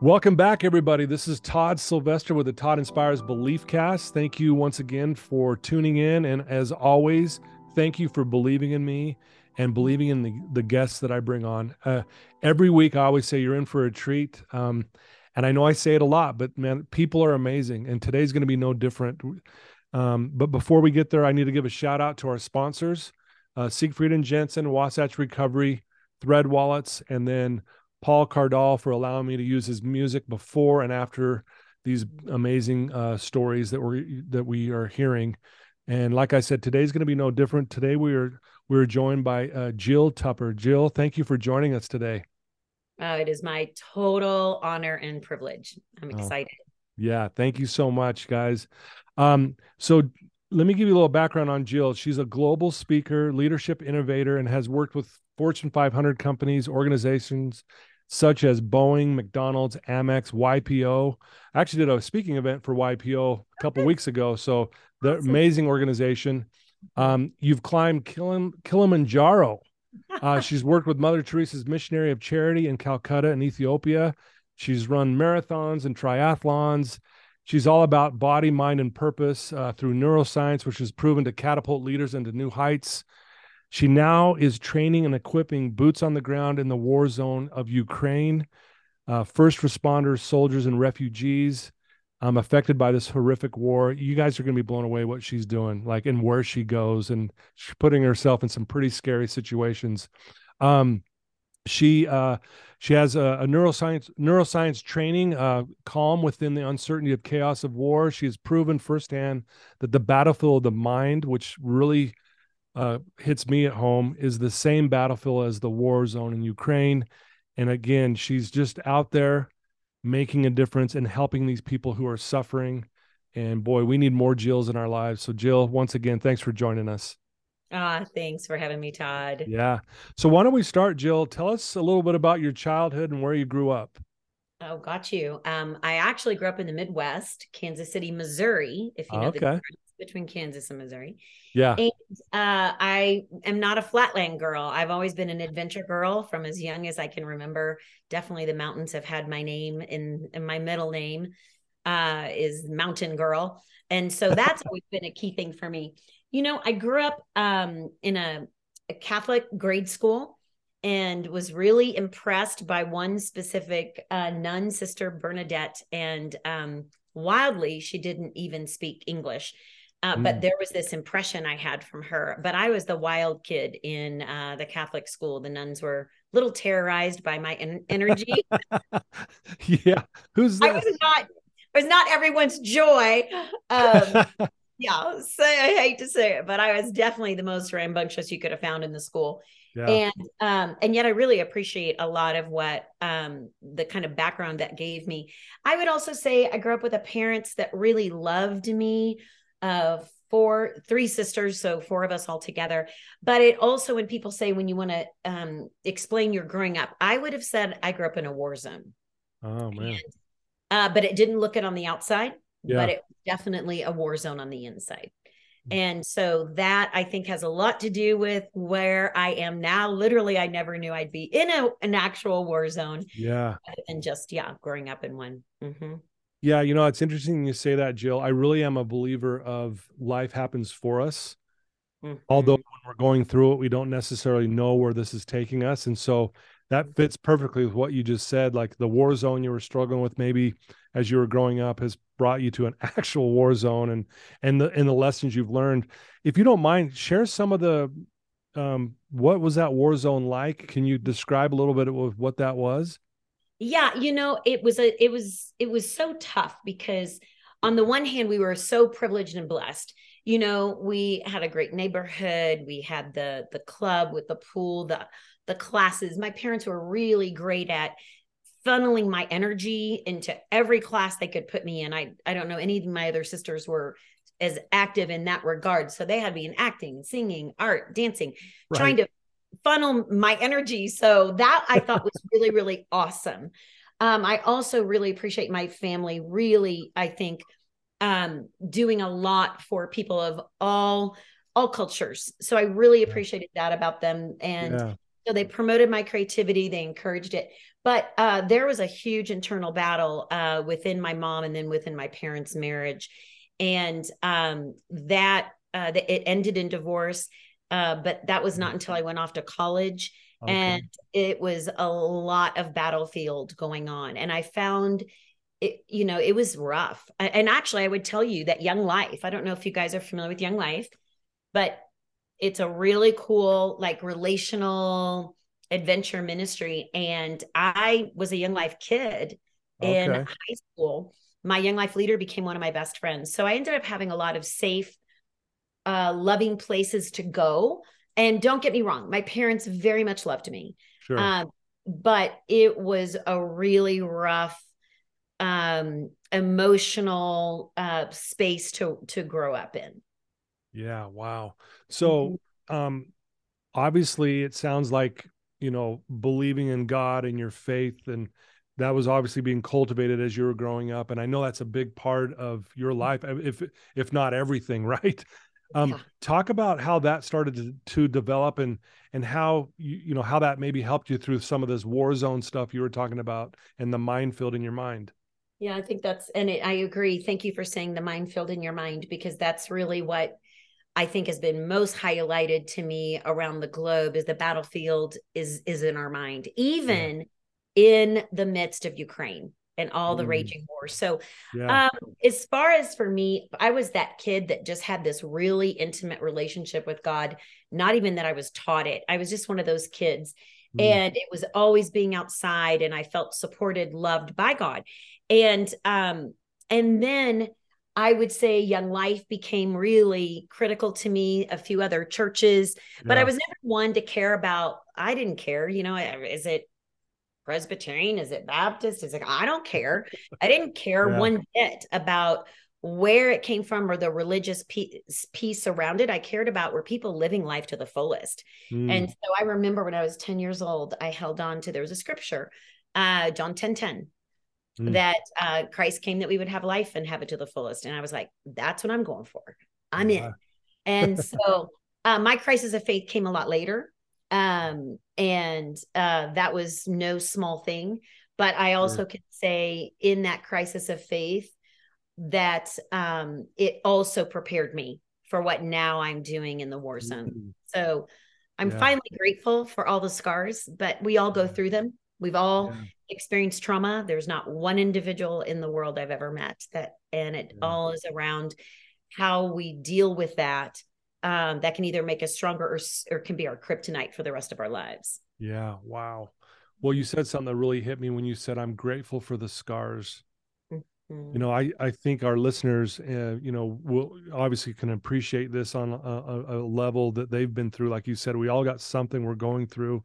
Welcome back, everybody. This is Todd Sylvester with the Todd Inspires Belief Cast. Thank you once again for tuning in. And as always, thank you for believing in me and believing in the, the guests that I bring on. Uh, every week, I always say you're in for a treat. Um, and I know I say it a lot, but man, people are amazing. And today's going to be no different. Um, but before we get there, I need to give a shout out to our sponsors uh, Siegfried and Jensen, Wasatch Recovery, Thread Wallets, and then Paul Cardall for allowing me to use his music before and after these amazing uh, stories that we that we are hearing. And like I said, today's going to be no different. Today we are we are joined by uh, Jill Tupper. Jill, thank you for joining us today. Oh, it is my total honor and privilege. I'm oh. excited. Oh, yeah, thank you so much, guys. Um, so let me give you a little background on Jill. She's a global speaker, leadership innovator, and has worked with Fortune 500 companies, organizations, such as Boeing, McDonald's, Amex, YPO. I actually did a speaking event for YPO a couple weeks ago. So the amazing organization. Um, you've climbed Kilim- Kilimanjaro. Uh, she's worked with Mother Teresa's Missionary of Charity in Calcutta and Ethiopia. She's run marathons and triathlons. She's all about body, mind, and purpose uh, through neuroscience, which has proven to catapult leaders into new heights. She now is training and equipping boots on the ground in the war zone of Ukraine, uh, first responders, soldiers, and refugees um, affected by this horrific war. You guys are going to be blown away what she's doing, like and where she goes, and she's putting herself in some pretty scary situations. Um, she uh, she has a, a, neuroscience neuroscience training, uh, calm within the uncertainty of chaos of war. She has proven firsthand that the battlefield of the mind, which really uh, hits me at home is the same battlefield as the war zone in Ukraine. And again, she's just out there making a difference and helping these people who are suffering. And boy, we need more Jills in our lives. So, Jill, once again, thanks for joining us. Ah, thanks for having me, Todd. Yeah. So, why don't we start, Jill? Tell us a little bit about your childhood and where you grew up. Oh, got you. Um, I actually grew up in the Midwest, Kansas City, Missouri. If you know okay. the difference between Kansas and Missouri. Yeah. And uh, I am not a flatland girl. I've always been an adventure girl from as young as I can remember. Definitely the mountains have had my name in, in my middle name uh, is Mountain Girl. And so that's always been a key thing for me. You know, I grew up um, in a, a Catholic grade school and was really impressed by one specific uh, nun, Sister Bernadette. And um, wildly, she didn't even speak English. Uh, mm. But there was this impression I had from her. But I was the wild kid in uh, the Catholic school. The nuns were a little terrorized by my en- energy. yeah, who's that? I was not. I was not everyone's joy. Um, yeah, so I hate to say it, but I was definitely the most rambunctious you could have found in the school. Yeah. And um, and yet I really appreciate a lot of what um, the kind of background that gave me. I would also say I grew up with a parents that really loved me, uh, four, three sisters, so four of us all together. But it also, when people say when you want to um, explain your growing up, I would have said I grew up in a war zone. Oh man! And, uh, but it didn't look it on the outside. Yeah. But it was definitely a war zone on the inside. Mm. And so that I think has a lot to do with where I am now. Literally, I never knew I'd be in a, an actual war zone. Yeah. And just, yeah, growing up in one. Mm-hmm. Yeah, you know, it's interesting you say that, Jill. I really am a believer of life happens for us. Mm-hmm. Although when we're going through it, we don't necessarily know where this is taking us. And so that fits perfectly with what you just said. Like the war zone you were struggling with, maybe as you were growing up, has brought you to an actual war zone and and the and the lessons you've learned. If you don't mind, share some of the um what was that war zone like? Can you describe a little bit of what that was? yeah you know it was a it was it was so tough because on the one hand we were so privileged and blessed you know we had a great neighborhood we had the the club with the pool the the classes my parents were really great at funneling my energy into every class they could put me in. I I don't know any of my other sisters were as active in that regard. So they had me in acting, singing, art, dancing, right. trying to funnel my energy. So that I thought was really, really awesome. Um, I also really appreciate my family, really, I think, um, doing a lot for people of all all cultures. So I really appreciated that about them. And yeah. So they promoted my creativity, they encouraged it. But uh, there was a huge internal battle uh, within my mom and then within my parents' marriage and um, that uh, it ended in divorce. Uh, but that was not until I went off to college, okay. and it was a lot of battlefield going on. And I found it, you know, it was rough. And actually, I would tell you that Young Life. I don't know if you guys are familiar with Young Life, but it's a really cool, like relational adventure ministry. And I was a Young Life kid okay. in high school my young life leader became one of my best friends. So I ended up having a lot of safe, uh, loving places to go. And don't get me wrong, my parents very much loved me. Sure. Um, but it was a really rough, um, emotional uh, space to to grow up in. Yeah. Wow. So, mm-hmm. um, obviously, it sounds like you know believing in God and your faith and that was obviously being cultivated as you were growing up and i know that's a big part of your mm-hmm. life if if not everything right um, yeah. talk about how that started to, to develop and and how you, you know how that maybe helped you through some of this war zone stuff you were talking about and the minefield in your mind yeah i think that's and it, i agree thank you for saying the minefield in your mind because that's really what I think has been most highlighted to me around the globe is the battlefield is is in our mind. Even yeah in the midst of Ukraine and all the mm. raging wars. So, yeah. um, as far as for me, I was that kid that just had this really intimate relationship with God. Not even that I was taught it, I was just one of those kids. Mm. And it was always being outside, and I felt supported, loved by God. And, um, and then I would say Young Life became really critical to me, a few other churches, but yeah. I was never one to care about, I didn't care, you know, is it Presbyterian? Is it Baptist? Is it, I don't care. I didn't care yeah. one bit about where it came from or the religious piece, piece around it. I cared about were people living life to the fullest. Mm. And so I remember when I was 10 years old, I held on to, there was a scripture, uh, John 10, 10, mm. that uh, Christ came that we would have life and have it to the fullest. And I was like, that's what I'm going for. I'm yeah. in. And so uh, my crisis of faith came a lot later um, and uh, that was no small thing but i also can say in that crisis of faith that um, it also prepared me for what now i'm doing in the war zone mm-hmm. so i'm yeah. finally grateful for all the scars but we all go through them we've all yeah. experienced trauma there's not one individual in the world i've ever met that and it yeah. all is around how we deal with that um, that can either make us stronger or, or can be our kryptonite for the rest of our lives. Yeah. Wow. Well, you said something that really hit me when you said, I'm grateful for the scars. Mm-hmm. You know, I, I think our listeners, uh, you know, will obviously can appreciate this on a, a, level that they've been through. Like you said, we all got something we're going through.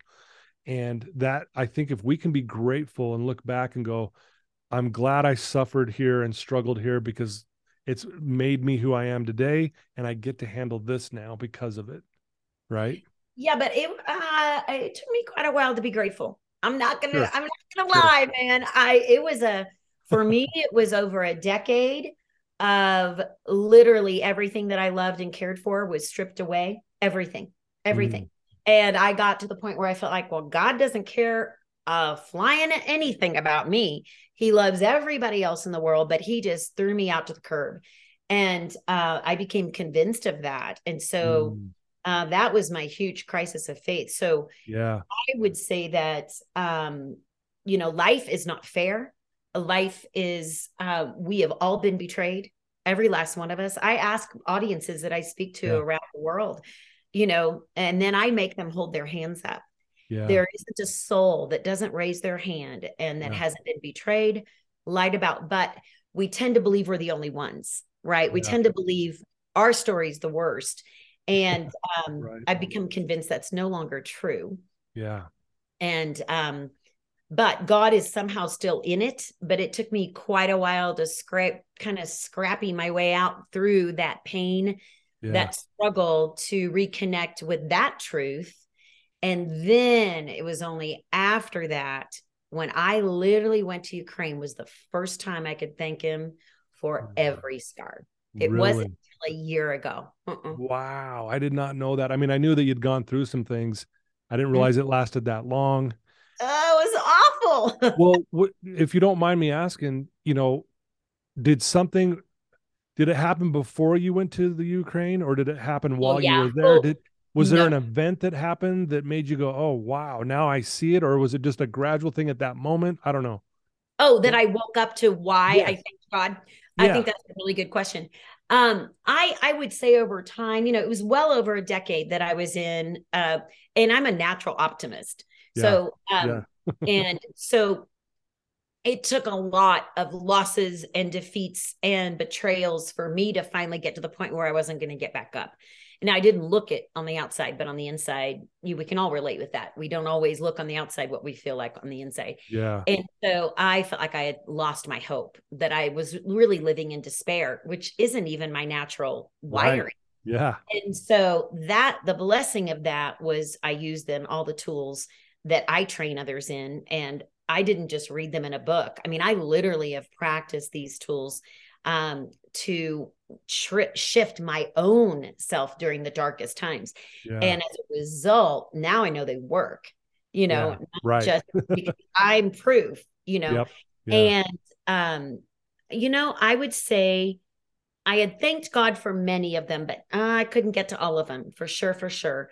And that I think if we can be grateful and look back and go, I'm glad I suffered here and struggled here because it's made me who I am today, and I get to handle this now because of it. Right? Yeah, but it uh, it took me quite a while to be grateful. I'm not gonna sure. I'm not gonna sure. lie, man. I it was a for me it was over a decade of literally everything that I loved and cared for was stripped away. Everything, everything. Mm. And I got to the point where I felt like, well, God doesn't care uh flying anything about me. He loves everybody else in the world, but he just threw me out to the curb. And uh, I became convinced of that. And so mm. uh, that was my huge crisis of faith. So yeah, I would say that, um, you know, life is not fair. Life is, uh, we have all been betrayed, every last one of us. I ask audiences that I speak to yeah. around the world, you know, and then I make them hold their hands up yeah. There isn't a soul that doesn't raise their hand and that yeah. hasn't been betrayed, lied about, but we tend to believe we're the only ones, right? We tend to believe our story's the worst. And um, right. I've become convinced that's no longer true. Yeah. And um, but God is somehow still in it. But it took me quite a while to scrape, kind of scrapping my way out through that pain, yeah. that struggle to reconnect with that truth. And then it was only after that when I literally went to Ukraine was the first time I could thank him for mm. every scar. It really? wasn't a year ago. Uh-uh. Wow. I did not know that. I mean, I knew that you'd gone through some things. I didn't mm. realize mm-hmm. it lasted that long. Oh, it was awful. well, if you don't mind me asking, you know, did something did it happen before you went to the Ukraine or did it happen while yeah. you were there? Did was there an event that happened that made you go, "Oh, wow, now I see it," or was it just a gradual thing at that moment? I don't know. Oh, that I woke up to why yes. I thank God. Yeah. I think that's a really good question. Um, I I would say over time, you know, it was well over a decade that I was in, uh, and I'm a natural optimist. Yeah. So, um, and so it took a lot of losses and defeats and betrayals for me to finally get to the point where I wasn't going to get back up. Now I didn't look it on the outside, but on the inside, you we can all relate with that. We don't always look on the outside what we feel like on the inside. Yeah. And so I felt like I had lost my hope, that I was really living in despair, which isn't even my natural wiring. Right. Yeah. And so that the blessing of that was I used them all the tools that I train others in and I didn't just read them in a book. I mean, I literally have practiced these tools um, to tri- shift my own self during the darkest times. Yeah. And as a result, now I know they work, you know, yeah, right. just because I'm proof, you know. Yep. Yeah. And um, you know, I would say I had thanked God for many of them, but uh, I couldn't get to all of them for sure, for sure.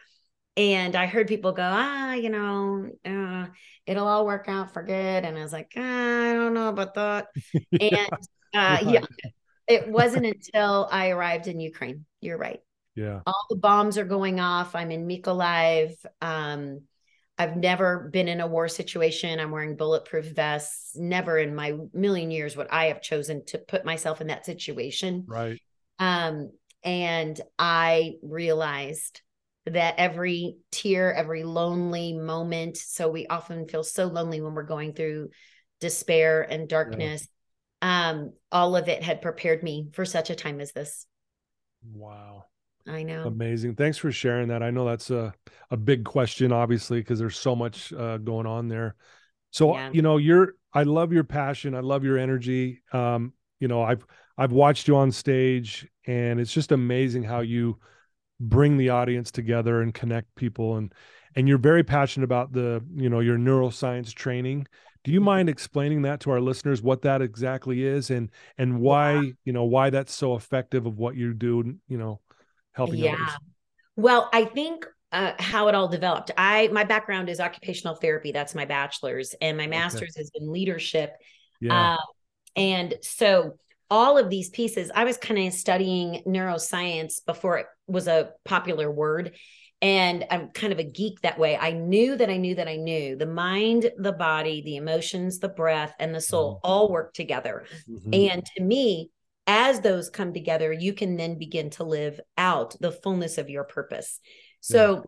And I heard people go, ah, you know, uh, it'll all work out for good. And I was like, ah, I don't know about that. And uh, yeah, it wasn't until I arrived in Ukraine. You're right. Yeah. All the bombs are going off. I'm in Mykolaiv. Um, I've never been in a war situation. I'm wearing bulletproof vests. Never in my million years would I have chosen to put myself in that situation. Right. Um, and I realized that every tear, every lonely moment, so we often feel so lonely when we're going through despair and darkness um, all of it had prepared me for such a time as this. Wow. I know. Amazing. Thanks for sharing that. I know that's a, a big question, obviously, because there's so much uh, going on there. So, yeah. you know, you're, I love your passion. I love your energy. Um, you know, I've, I've watched you on stage and it's just amazing how you bring the audience together and connect people. And, and you're very passionate about the, you know, your neuroscience training do you mm-hmm. mind explaining that to our listeners what that exactly is and and why yeah. you know why that's so effective of what you do you know helping yeah others? well i think uh, how it all developed i my background is occupational therapy that's my bachelor's and my master's okay. has been leadership yeah. Uh, and so all of these pieces i was kind of studying neuroscience before it was a popular word and I'm kind of a geek that way. I knew that I knew that I knew the mind, the body, the emotions, the breath, and the soul mm-hmm. all work together. Mm-hmm. And to me, as those come together, you can then begin to live out the fullness of your purpose. So,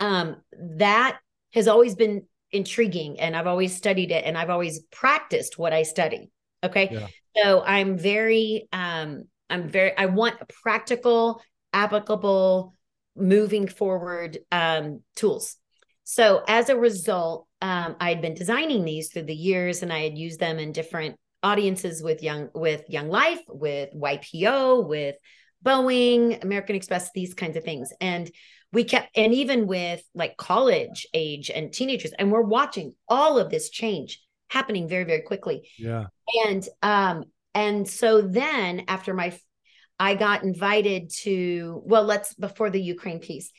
yeah. um, that has always been intriguing, and I've always studied it, and I've always practiced what I study. Okay, yeah. so I'm very, um, I'm very, I want practical, applicable moving forward um, tools. So as a result, um, I had been designing these through the years, and I had used them in different audiences with young with Young Life, with YPO, with Boeing, American Express, these kinds of things. And we kept, and even with like college age and teenagers, and we're watching all of this change happening very, very quickly. Yeah. And um, and so then after my I got invited to, well, let's before the Ukraine piece.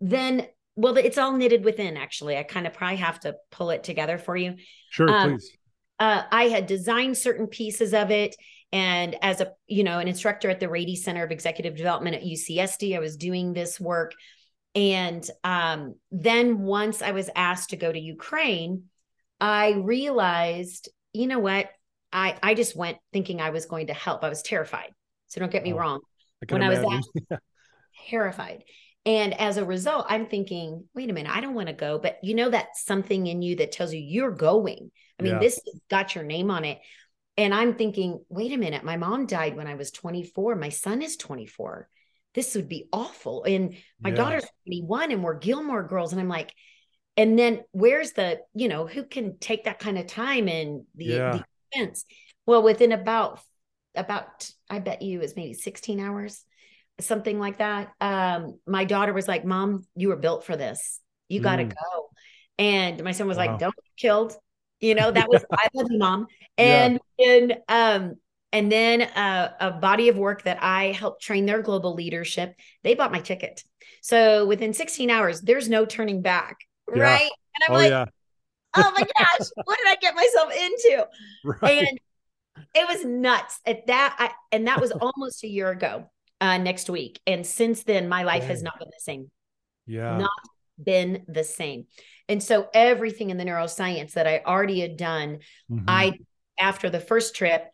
Then, well, it's all knitted within, actually. I kind of probably have to pull it together for you. Sure, um, please. Uh, I had designed certain pieces of it. And as a, you know, an instructor at the Rady Center of Executive Development at UCSD, I was doing this work. And um, then once I was asked to go to Ukraine, I realized, you know what? I, I just went thinking I was going to help. I was terrified. So don't get me oh, wrong. I when imagine. I was terrified. And as a result, I'm thinking, wait a minute, I don't want to go. But you know, that something in you that tells you you're going. I mean, Yeah. this got your name on it. And I'm thinking, wait a minute, my mom died when I was 24. My son is 24. This would be awful. And my daughter's 21 and we're Gilmore girls. And I'm like, and then where's the, you know, who can take that kind of time and the, Yeah. the Well, within about, about, I bet you it's maybe 16 hours, something like that. Um, my daughter was like, Mom, you were built for this. You got to Mm. go. And my son was Wow. like, Don't get killed. You know, that was, I love you, Mom. Yeah. And, and, um, and then uh, a body of work that I helped train their global leadership, they bought my ticket. So within 16 hours, there's no turning back. Yeah. Right. And I'm Oh like, yeah. Oh my gosh, what did I get myself into? Right. And it was nuts at that. I, and that was almost a year ago uh, next week. And since then, my life has not been the same, yeah. not been the same. And so everything in the neuroscience that I already had done, Mhm. I, after the first trip,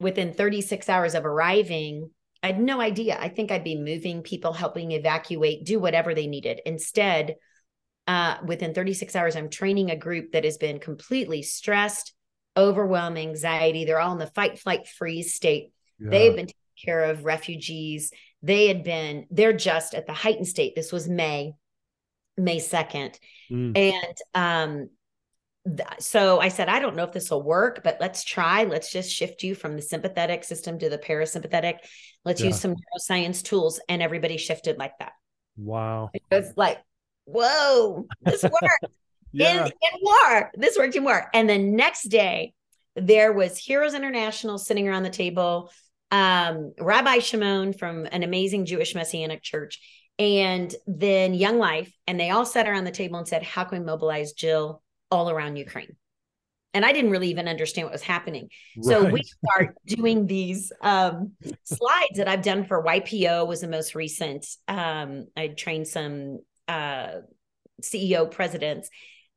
within 36 hours of arriving, I had no idea. I think I'd be moving people, helping evacuate, do whatever they needed. Instead, uh, within 36 hours, I'm training a group that has been completely stressed, overwhelmed, anxiety. They're all in the fight, flight, freeze state. yeah. They've been taking care of refugees. They had been, they're just at the heightened state. This was May, May 2nd. Mm. And um, so I said, I don't know if this will work, but let's try. Let's just shift you from the sympathetic system to the parasympathetic. Let's Yeah. use some neuroscience tools. And everybody shifted like that. Wow. It was like, whoa, this worked Yeah. in, in war. This worked in war. And the next day, there was Heroes International sitting around the table, um, Rabbi Shimon from an amazing Jewish Messianic church, and then Young Life. And they all sat around the table and said, How can we mobilize Jill all around Ukraine? And I didn't really even understand what was happening. So we Right. start doing these um, slides that I've done for YPO was the most recent. Um, I trained some uh, CEO presidents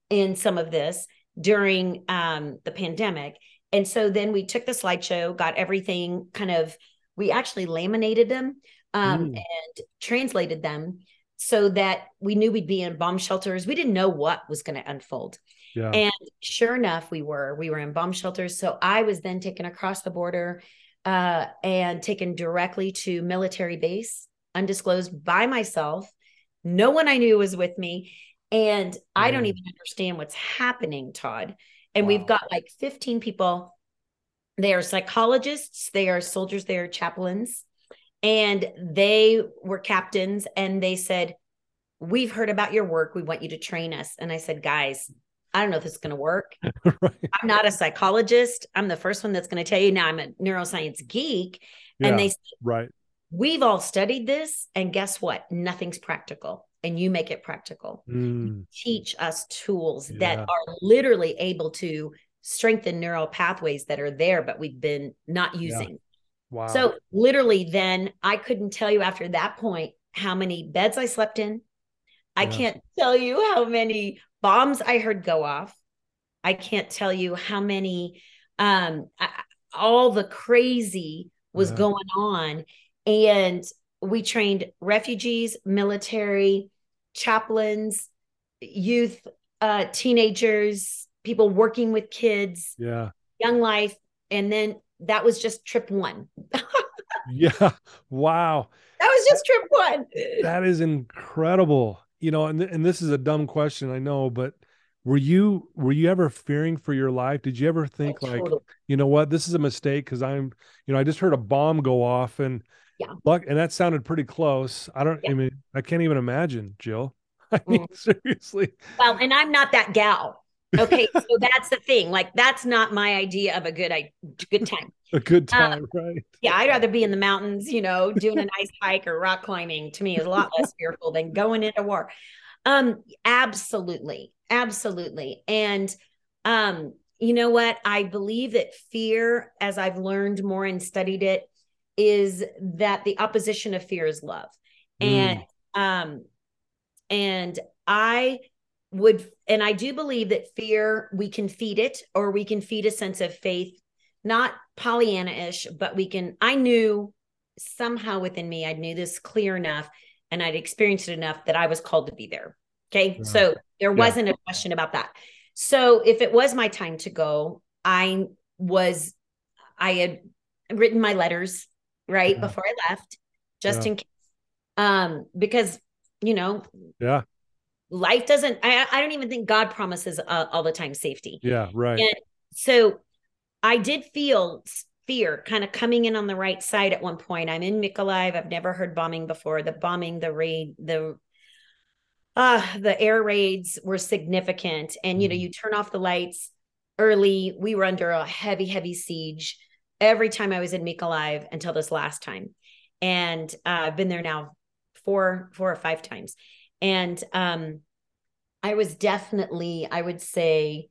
in some of this during um, the pandemic. And so then we took the slideshow, got everything kind of, we actually laminated them um, Mm. and translated them so that we knew we'd be in bomb shelters. We didn't know what was going to unfold. yeah. And sure enough, we were. We were in bomb shelters. So I was then taken across the border uh, and taken directly to military base, undisclosed by myself. No one I knew was with me. And I don't Mm. even understand what's happening, Todd. And Wow. we've got like 15 people. They are psychologists, they are soldiers, they are chaplains, and they were captains. And they said, We've heard about your work. We want you to train us. And I said, Guys, I don't know if this is going to work. right. I'm not a psychologist. I'm the first one that's going to tell you now I'm a neuroscience geek. Yeah. And they said, right. We've all studied this. And guess what? Nothing's practical. And you make it practical. Mm. Teach us tools Yeah. that are literally able to strengthen neural pathways that are there, but we've been not Yeah. using. Wow. So, literally, then I couldn't tell you after that point how many beds I slept in. I Yeah. can't tell you how many bombs I heard go off. I can't tell you how many, um, I- all the crazy was Yeah. going on. And we trained refugees, military, chaplains, youth, uh, teenagers, people working with kids, yeah. young life. And then that was just trip one. Yeah. Wow. That was just trip one. That is incredible. You know, and th- and this is a dumb question, I know, but were you were you ever fearing for your life? Did you ever think like, Totally. you know what, this is a mistake because I'm, you know, I just heard a bomb go off and Yeah. luck and that sounded pretty close. I don't Yeah. I mean, I can't even imagine, Jill. I mean, seriously. Well, and I'm not that gal. Okay, so that's the thing. Like that's not my idea of a good I good time. A good Uh, time, right? Yeah, I'd rather be in the mountains, you know, doing a nice hike or rock climbing. To me, is a lot less fearful than going into war. Um, absolutely, absolutely. And um, you know what? I believe that fear, as I've learned more and studied it, is that the opposition of fear is love. And um, and I would, and I do believe that fear, we can feed it or we can feed a sense of faith, not Pollyanna ish, but we can. I knew somehow within me, I knew this clear enough. and I'd experienced it enough that I was called to be there. Okay. Yeah. So there wasn't yeah. a question about that. So if it was my time to go, I was, I had written my letters right yeah. before I left, just in case. Um, because you know, yeah, life doesn't. I I don't even think God promises uh, all the time safety. Yeah, right. And so I did feel fear kind of coming in on the right side at one point. I'm in Mykolaiv. I've never heard bombing before. The bombing, the raid, the uh the air raids were significant. And you know, mm-hmm. you turn off the lights early. We were under a heavy, heavy siege every time I was in Mykolaiv until this last time. And uh, I've been there now four, four or five times. And um I was definitely, I would say,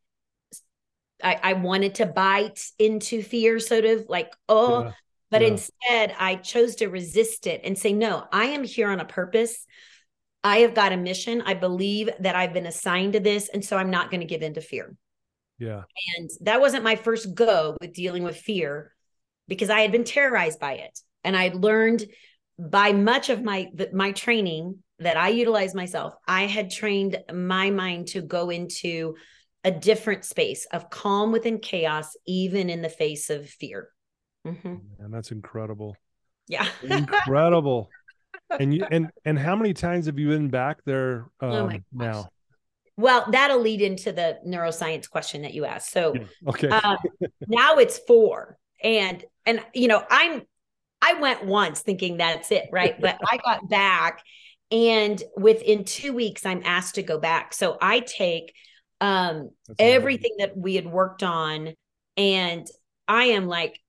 I, I wanted to bite into fear, sort of like, oh, yeah. but yeah. instead I chose to resist it and say, no, I am here on a purpose. I have got a mission. I believe that I've been assigned to this. And so I'm not going to give in to fear. Yeah. And that wasn't my first go with dealing with fear because I had been terrorized by it. And I learned by much of my my training that I utilize myself, I had trained my mind to go into a different space of calm within chaos, even in the face of fear. Mm-hmm. And that's incredible. Yeah. incredible. and you and and how many times have you been back there oh um, oh now? Well, that'll lead into the neuroscience question that you asked. So, okay, uh, now it's four, and and you know, I'm I went once thinking that's it, right? But I got back, and within two weeks, I'm asked to go back. So I take um That's everything amazing. that we had worked on and i am like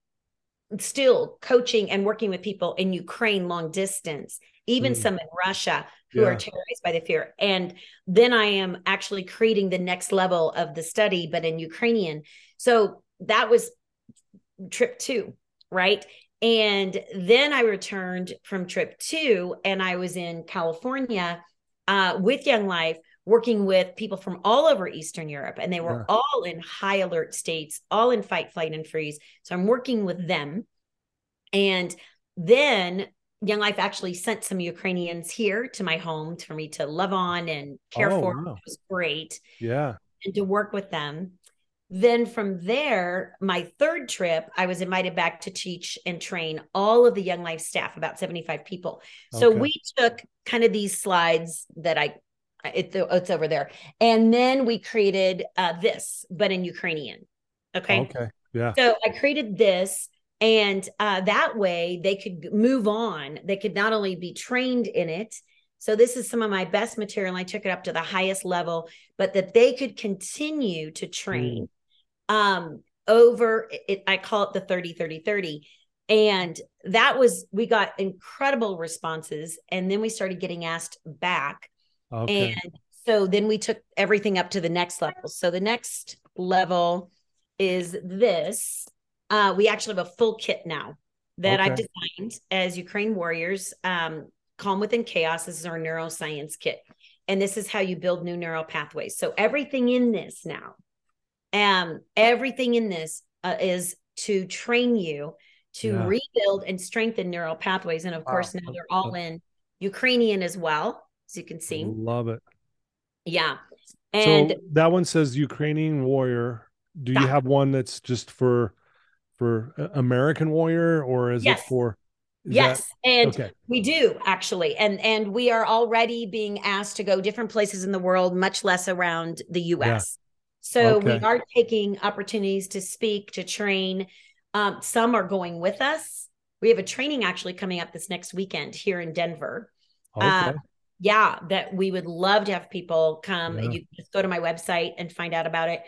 still coaching and working with people in ukraine long distance even mm. some in russia who yeah. are terrorized by the fear and then i am actually creating the next level of the study but in ukrainian so that was trip two right and then i returned from trip two and i was in california uh, with young life working with people from all over Eastern Europe, and they were yeah. all in high alert states, all in fight, flight, and freeze. So I'm working with them. And then Young Life actually sent some Ukrainians here to my home for me to love on and care oh, for. Wow. It was great. Yeah. And to work with them. Then from there, my third trip, I was invited back to teach and train all of the Young Life staff, about 75 people. So okay. we took kind of these slides that I it, it's over there. And then we created uh, this, but in Ukrainian. Okay. Okay. Yeah. So I created this, and uh, that way they could move on. They could not only be trained in it. So this is some of my best material. I took it up to the highest level, but that they could continue to train mm. Um, over it. I call it the 30, 30, 30. And that was, we got incredible responses. And then we started getting asked back Okay. And so then we took everything up to the next level. So the next level is this. Uh, we actually have a full kit now that okay. I've designed as Ukraine Warriors. Um, Calm Within Chaos. This is our neuroscience kit. And this is how you build new neural pathways. So everything in this now, um, everything in this uh, is to train you to yeah. rebuild and strengthen neural pathways. And of wow. course, now they're all in Ukrainian as well as you can see. Love it. Yeah. And so that one says Ukrainian warrior. Do that, you have one that's just for for American warrior or is yes. it for yes that, and okay. we do actually and and we are already being asked to go different places in the world much less around the us. So okay. we are taking opportunities to speak to train um, some are going with us we have a training actually coming up this next weekend here in denver okay. uh, yeah, that we would love to have people come. Yeah. You just go to my website and find out about it.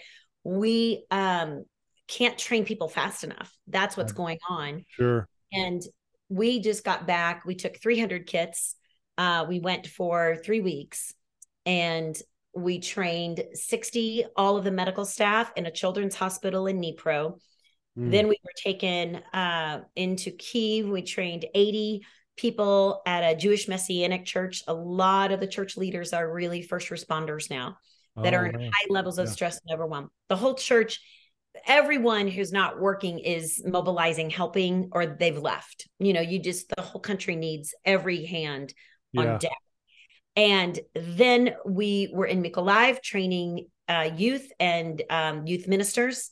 We um, can't train people fast enough. That's what's going on. Sure. And we just got back. We took 300 kits. Uh, we went for three weeks and we trained 60, all of the medical staff in a children's hospital in Dnipro. Mm. Then we were taken uh, into Kiev. We trained 80 people at a Jewish Messianic church. A lot of the church leaders are really first responders now that oh, are in man. high levels of yeah. stress and overwhelm. The whole church, everyone who's not working is mobilizing, helping, or they've left. You know, you just, the whole country needs every hand on deck. And then we were in Mykolaiv training uh, youth and um, youth ministers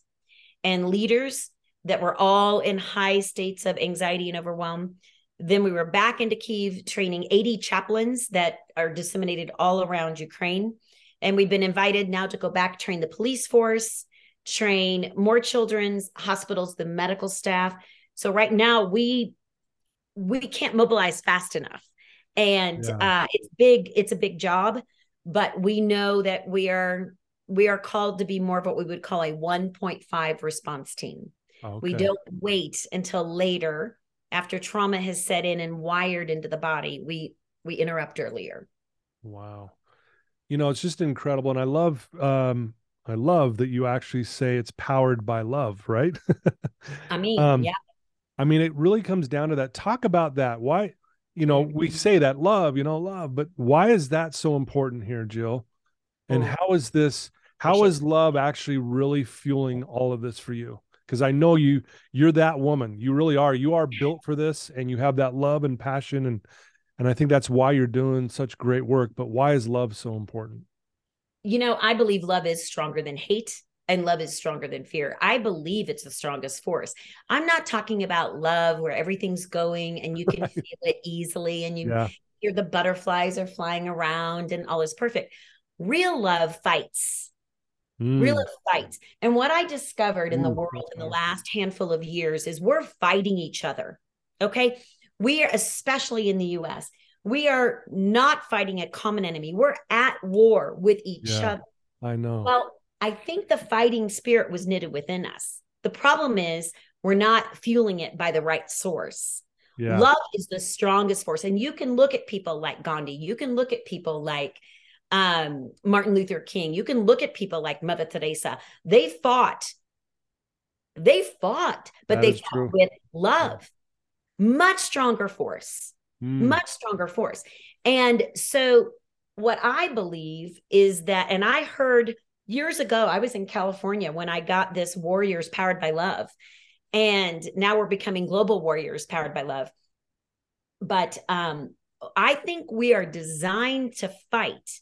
and leaders that were all in high states of anxiety and overwhelm. Then we were back into Kiev training 80 chaplains that are disseminated all around Ukraine. And we've been invited now to go back, train the police force, train more children's hospitals, the medical staff. So right now we we can't mobilize fast enough. And yeah. uh, it's big, it's a big job, but we know that we are we are called to be more of what we would call a 1.5 response team. Okay. We don't wait until later after trauma has set in and wired into the body. We we interrupt earlier. Wow. You know, it's just incredible and I love um I love that you actually say it's powered by love, right? I mean, um, yeah. I mean, it really comes down to that. Talk about that. Why, you know, we say that love, you know, love, but why is that so important here, Jill? And mm. how is this, how is love actually really fueling mm. all of this for you? Because I know you, you're that woman. You really are. You are built for this and you have that love and passion. And, and I think that's why you're doing such great work. But why is love so important? You know, I believe love is stronger than hate and love is stronger than fear. I believe it's the strongest force. I'm not talking about love where everything's going and you can right. feel it easily and you yeah. hear the butterflies are flying around and all is perfect. Real love fights. Mm. Real love fights. And what I discovered in the world in the last handful of years is we're fighting each other. Okay. We are, especially in the US, we are not fighting a common enemy. We're at war with each yeah, other. I know. Well, I think the fighting spirit was knitted within us. The problem is we're not fueling it by the right source. Yeah. Love is the strongest force. And you can look at people like Gandhi, you can look at people like um, Martin Luther King, you can look at people like Mother Teresa. They fought. They fought, but that they fought true. with love. Much stronger force. Mm. Much stronger force. And so what I believe is that, and I heard years ago, I was in California when I got this Warriors Powered by Love. And now we're becoming global warriors powered by love. But um, I think we are designed to fight.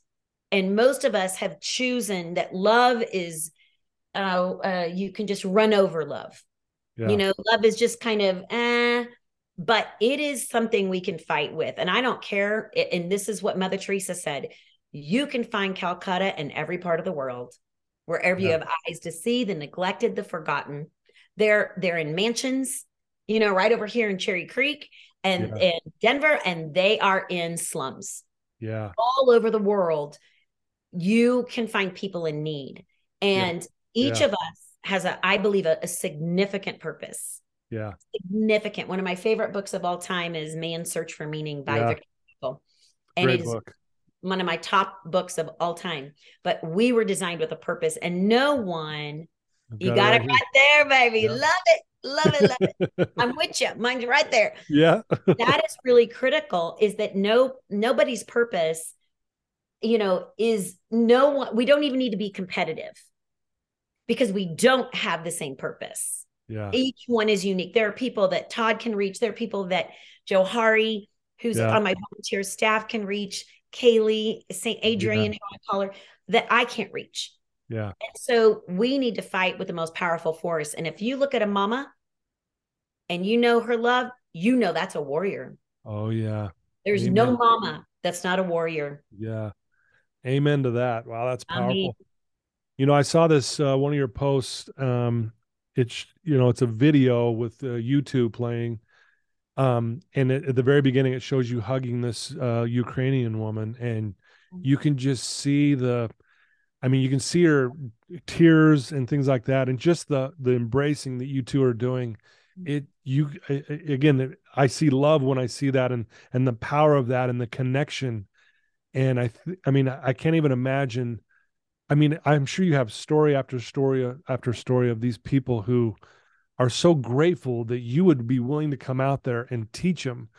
And most of us have chosen that love is, uh, uh, you can just run over love. Yeah. You know, love is just kind of, eh, but it is something we can fight with. And I don't care. And this is what Mother Teresa said you can find Calcutta in every part of the world, wherever yeah. you have eyes to see, the neglected, the forgotten. They're they're in mansions, you know, right over here in Cherry Creek and yeah. in Denver, and they are in slums. Yeah. All over the world, you can find people in need. And yeah. each of us has a, I believe, a, a significant purpose. Yeah. Significant. One of my favorite books of all time is Man's Search for Meaning by Viktor Frankl. And Great it is book one of my top books of all time. But we were designed with a purpose, and no one, got you got it right, there, baby. Yeah. Love it. Love it, love it. I'm with you. Mine's right there. Yeah. that is really critical is that no nobody's purpose, you know, is no one we don't even need to be competitive because we don't have the same purpose. Yeah. Each one is unique. There are people that Todd can reach. There are people that Johari, who's yeah. on my volunteer staff, can reach. Kaylee, St. Adrian, yeah. who I call her, that I can't reach. Yeah. And so we need to fight with the most powerful force. And if you look at a mama and you know her love, you know that's a warrior. Oh, yeah. There's Amen. no mama that's not a warrior. Yeah. Amen to that. Wow, that's powerful. I mean, you know, I saw this uh, one of your posts. Um, it's you know, it's a video with uh, YouTube playing, um, and at, at, the very beginning it shows you hugging this uh, ukrainian woman and mm-hmm. you can just see the i mean you can see her tears and things like that and just the the embracing that you two are doing mm-hmm. it you again i see love when i see that and and the power of that and the connection and i th- i mean i can't even imagine i mean i'm sure you have story after story after story of these people who are so grateful that you would be willing to come out there and teach them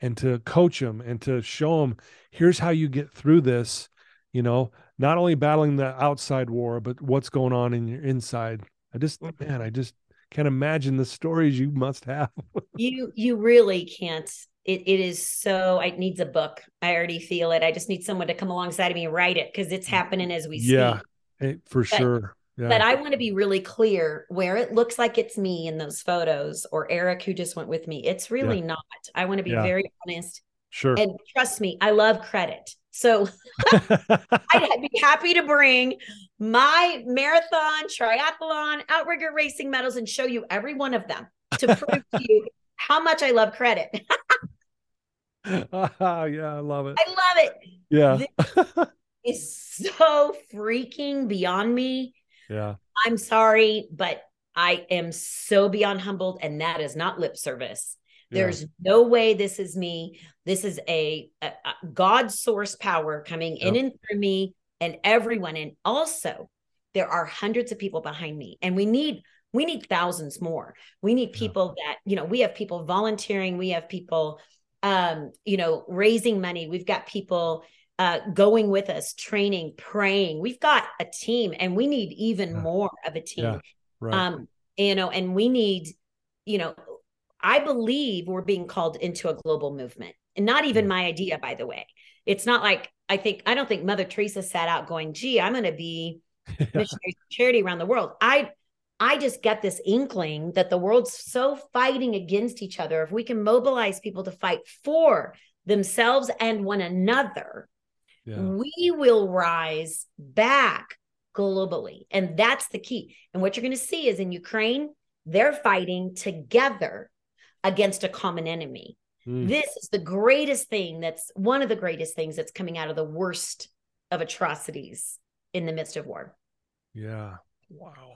and to coach them and to show them here's how you get through this you know? Not only battling the outside war but what's going on in your inside. I just mm-hmm. man i just can't imagine the stories you must have. You you really can't. It, it is so it needs a book. I already feel it. I just need someone to come alongside of me and write it because it's happening as we yeah. speak. Eh, for But- sure yeah but i want to be really clear where it looks like it's me in those photos or eric who just went with me it's really not i want to be Yeah. very honest sure and trust me i love credit so I'd be happy to bring my marathon, triathlon, outrigger racing medals and show you every one of them to prove to you how much I love credit. yeah i love it I love it. yeah It's so freaking beyond me. Yeah I'm sorry, but I am so beyond humbled, and that is not lip service. Yeah. There's no way this is me. This is a, a, a God source power coming in and through me and everyone. And also, there are hundreds of people behind me, and we need we need thousands more. We need Yeah. people that you know. We have people volunteering. We have people, um, you know, raising money. We've got people uh, going with us, training, praying. We've got a team, and we need even Yeah. more of a team. Yeah. right Um, you know, and we need, you know, I believe we're being called into a global movement. And not even my idea, by the way. It's not like I think I don't think Mother Teresa sat out going, gee, I'm gonna be missionaries of charity around the world. I I just get this inkling that the world's so fighting against each other. If we can mobilize people to fight for themselves and one another, yeah we will rise back globally. And that's the key. And what you're going to see is in Ukraine, they're fighting together against a common enemy. Mm. This is the greatest thing that's one of the greatest things that's coming out of the worst of atrocities in the midst of war. yeah wow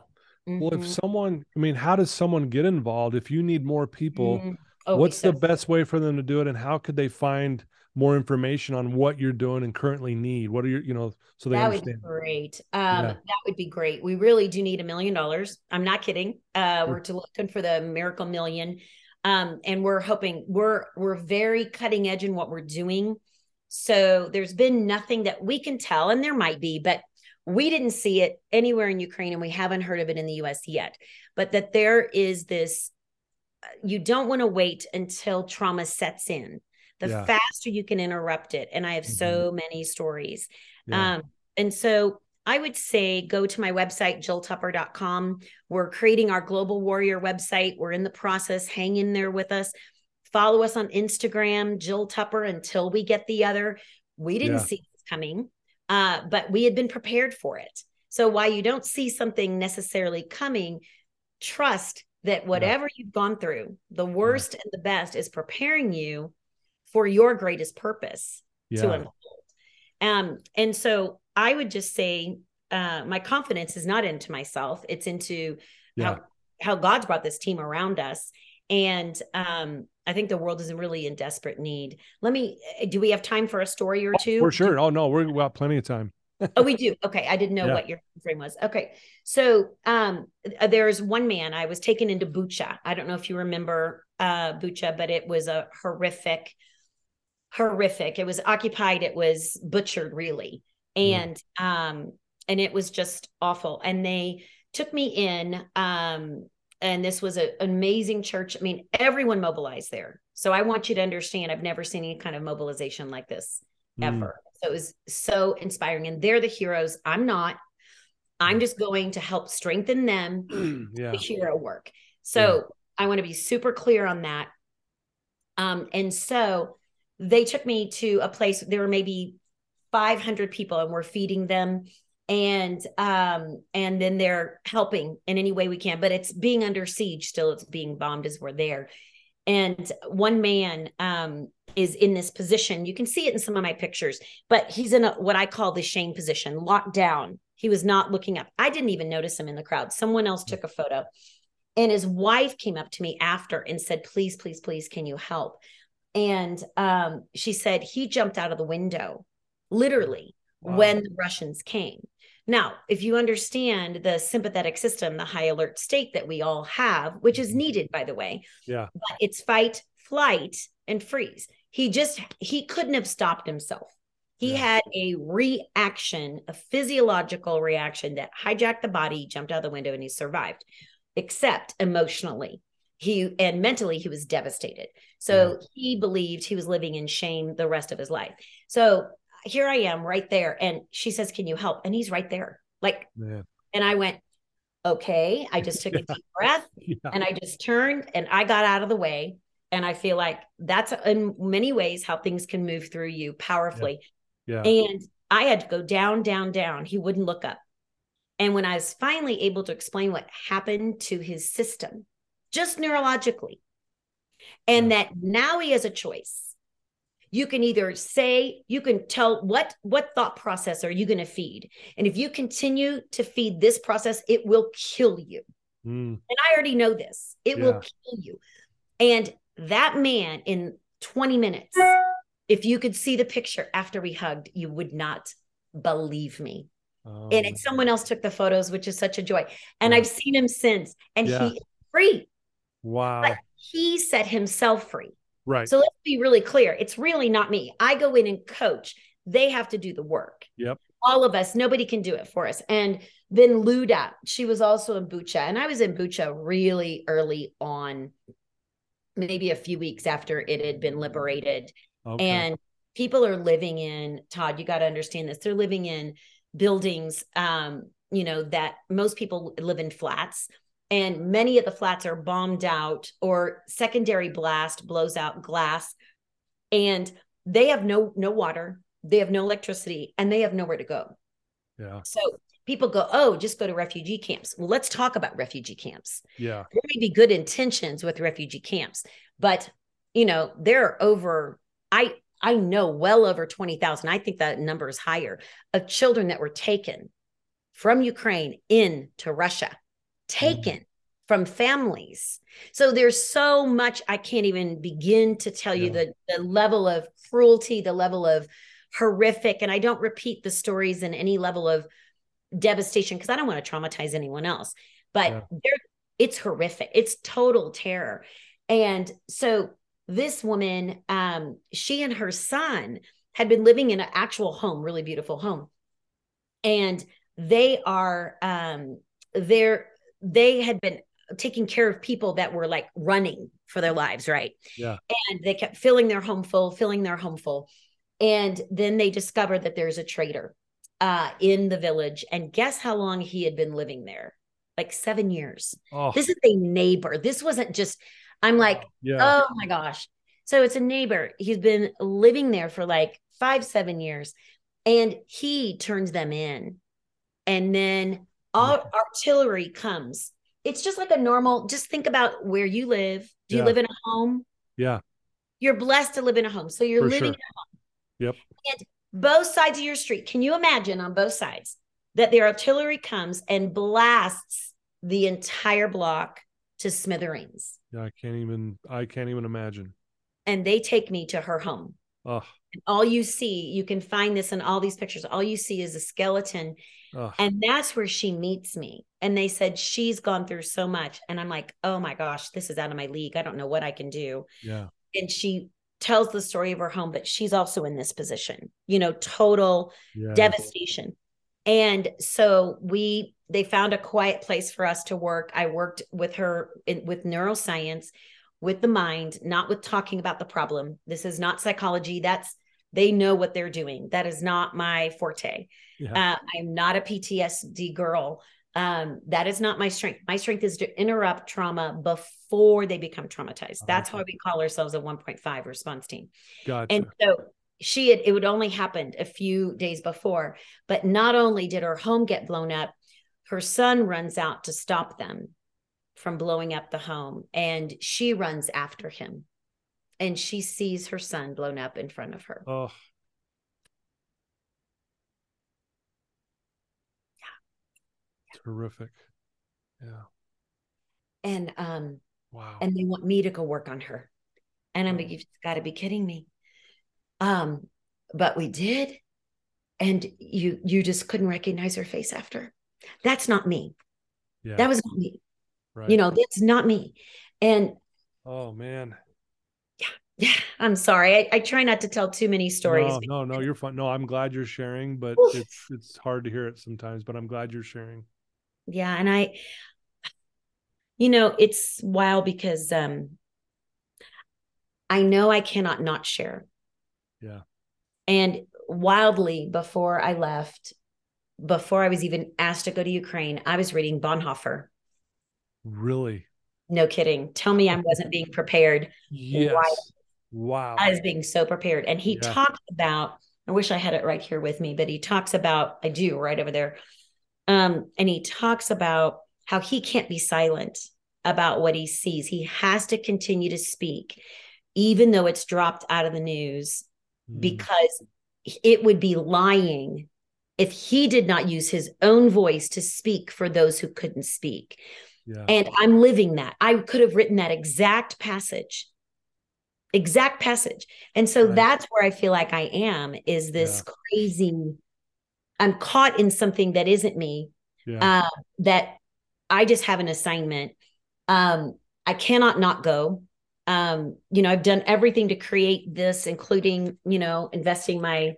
Well, if someone, I mean, how does someone get involved if you need more people? Mhm. Oh, what's the best way for them to do it, and how could they find more information on what you're doing and currently need? What are your, you know, so they that would understand? be great. Um, Yeah. That would be great. We really do need a million dollars. I'm not kidding. Uh, Sure. we're to looking for the miracle million, um, and we're hoping we're we're very cutting edge in what we're doing. So there's been nothing that we can tell, and there might be, but we didn't see it anywhere in Ukraine, and we haven't heard of it in the U.S. yet. But that there is this. uh, You don't want to wait until trauma sets in. The Yeah. faster you can interrupt it, and I have so many stories. Yeah. Um, and so I would say go to my website, jilltupper.com. We're creating our Global Warrior website. We're in the process. Hang in there with us. Follow us on Instagram, Jill Tupper, until we get the other. We didn't Yeah. see this coming, uh, but we had been prepared for it. So while you don't see something necessarily coming, trust that whatever you've gone through, the worst and the best is preparing you for your greatest purpose to unfold. Um, and so I would just say uh, my confidence is not into myself; it's into yeah, how how God's brought this team around us. And um, I think the world is really in desperate need. Let me. eh, Do we have time for a story or two? for sure. Oh no, we're we got plenty of time. oh, we do. Okay, I didn't know Yeah. what your frame was. Okay, so um, uh, there's one man I was taken into Bucha. I don't know if you remember uh, Bucha, but it was a horrific, horrific. It was occupied. It was butchered, really, Mm. and um, and it was just awful. And they took me in. Um, and this was a- an amazing church. I mean, everyone mobilized there. So I want you to understand. I've never seen any kind of mobilization like this Mm. ever. So it was so inspiring. And they're the heroes. I'm not. I'm just going to help strengthen them Mm. yeah, the hero work. So I want to be super clear on that. Um, and so they took me to a place, there were maybe 500 people, and we're feeding them. And um, and then they're helping in any way we can, but it's being under siege still, it's being bombed as we're there. And one man um is in this position. You can see it in some of my pictures, but he's in a what I call the shame position, locked down. He was not looking up. I didn't even notice him in the crowd. Someone else took a photo. And his wife came up to me after and said, Please, please, please, can you help? And um, she said he jumped out of the window, literally, Wow. when the Russians came. Now, if you understand the sympathetic system, the high alert state that we all have, which is needed, by the way, yeah, but it's fight, flight, and freeze. He just he couldn't have stopped himself. He Yeah. had a reaction, a physiological reaction that hijacked the body, jumped out the window, and he survived. Except emotionally, he and mentally he was devastated. So he believed he was living in shame the rest of his life. So here I am right there. And she says, Can you help? And he's right there. Like, Man. and I went, Okay. I just took a deep breath Yeah. and I just turned and I got out of the way. And I feel like that's in many ways how things can move through you powerfully. Yeah. And I had to go down, down, down. He wouldn't look up. And when I was finally able to explain what happened to his system, just neurologically, and that now he has a choice. You can either say, you can tell what what thought process are you going to feed? And if you continue to feed this process, it will kill you. Mm. And I already know this. It will kill you. And that man in 20 minutes, if you could see the picture after we hugged, you would not believe me. Oh, and someone else took the photos, which is such a joy. And Yeah. I've seen him since, and Yeah. he is free. wow. But he set himself free. right. So let's be really clear. It's really not me. I go in and coach. They have to do the work. Yep. All of us, nobody can do it for us. And then Luda, she was also in Bucha. And I was in Bucha really early on, maybe a few weeks after it had been liberated. okay. And people are living in, Todd, you got to understand this. They're living in buildings, um, you know, that most people live in flats. And many of the flats are bombed out or secondary blast blows out glass. And they have no no water, they have no electricity, and they have nowhere to go. yeah. So people go, oh, just go to refugee camps. Well, let's talk about refugee camps Yeah. there may be good intentions with refugee camps, but you know, there are over I I know well over 20,000. I think that number is higher of children that were taken from Ukraine into Russia, taken from families. So there's so much I can't even begin to tell you the the level of cruelty, the level of horrific and I don't repeat the stories in any level of devastation because I don't want to traumatize anyone else. But Yeah. there it's horrific. It's total terror. And so this woman, um, she and her son had been living in an actual home, really beautiful home. And they are um they're they had been taking care of people that were like running for their lives, right? Yeah. And they kept filling their home full, filling their home full. And then they discovered that there's a traitor uh in the village. And guess how long he had been living there? Like seven years. Oh, This is a neighbor. This wasn't just, I'm like, yeah. oh my gosh. So it's a neighbor. He's been living there for like five, seven years. And he turns them in. And then all artillery comes. It's just like a normal, just think about where you live. Do you Yeah. live in a home? yeah. You're blessed to live in a home. So you're For living sure. in a home. Yep. And both sides of your street. Can you imagine on both sides that the artillery comes and blasts the entire block to smithereens? Yeah. I can't even. I can't even imagine. And they take me to her home. Oh. All you see, you can find this in all these pictures. All you see is a skeleton. Oh. And that's where she meets me. And they said she's gone through so much. And I'm like, oh my gosh, this is out of my league. I don't know what I can do. Yeah. And she tells the story of her home, but she's also in this position, you know, total Yeah. devastation. And so we they found a quiet place for us to work. I worked with her in, with neuroscience, with the mind, not with talking about the problem. This is not psychology. That's they know what they're doing. That is not my forte. Yeah. Uh, I'm not a PTSD girl. Um, that is not my strength. My strength is to interrupt trauma before they become traumatized. That's Okay. why we call ourselves a 1.5 response team. Gotcha. And so she had, it would only happened a few days before, but not only did her home get blown up, her son runs out to stop them from blowing up the home and she runs after him and she sees her son blown up in front of her. oh. Yeah. Terrific. Yeah. And um Wow. and they want me to go work on her. And I'm like, you've got to be kidding me. Um, but we did, and you you just couldn't recognize her face after. That's not me. yeah. That was not me. right. You know, that's not me. And Oh man. Yeah, I'm sorry. I, I try not to tell too many stories. No, no, no. You're fine. No, I'm glad you're sharing, but it's it's hard to hear it sometimes. But I'm glad you're sharing. Yeah, and I, you know, it's wild because um, I know I cannot not share. Yeah. And wildly before I left, before I was even asked to go to Ukraine, I was reading Bonhoeffer. Really? No kidding. Tell me I wasn't being prepared. Yes. Wow. As being so prepared. And he Yeah. talked about, I wish I had it right here with me, but he talks about, I do right over there. Um, and he talks about how he can't be silent about what he sees. He has to continue to speak, even though it's dropped out of the news, Mm. because it would be lying if he did not use his own voice to speak for those who couldn't speak. yeah. And I'm living that. I could have written that exact passage, exact passage. And so Right. that's where I feel like I am is this crazy, I'm caught in something that isn't me, yeah. uh, that I just have an assignment. Um, I cannot not go. Um, you know, I've done everything to create this, including, you know, investing my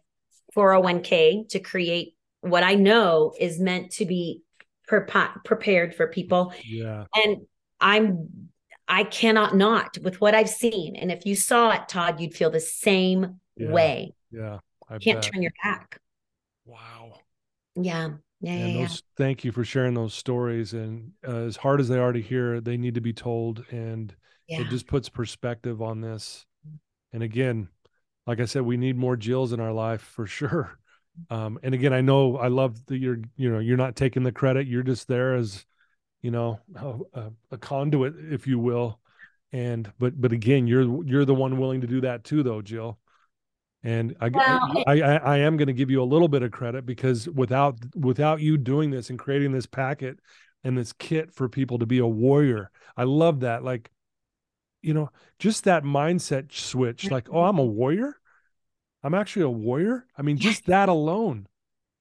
401k to create what I know is meant to be prepa- prepared for people yeah. and i'm i cannot not with what i've seen and if you saw it todd you'd feel the same Yeah. way Yeah. I can't bet. turn your back Wow. yeah yeah yeah, and yeah. those thank you for sharing those stories and uh, as hard as they are to hear they need to be told and yeah. it just puts perspective on this and again like i said we need more jills in our life for sure um and again i know i love that you're you know you're not taking the credit you're just there as you know a, a, conduit if you will and but but again you're you're the one willing to do that too though jill and I, Well, I, I I am going to give you a little bit of credit because without without you doing this and creating this packet and this kit for people to be a warrior, I love that. Like, you know, just that mindset switch. Like, oh, I'm a warrior. I'm actually a warrior. I mean, just that alone,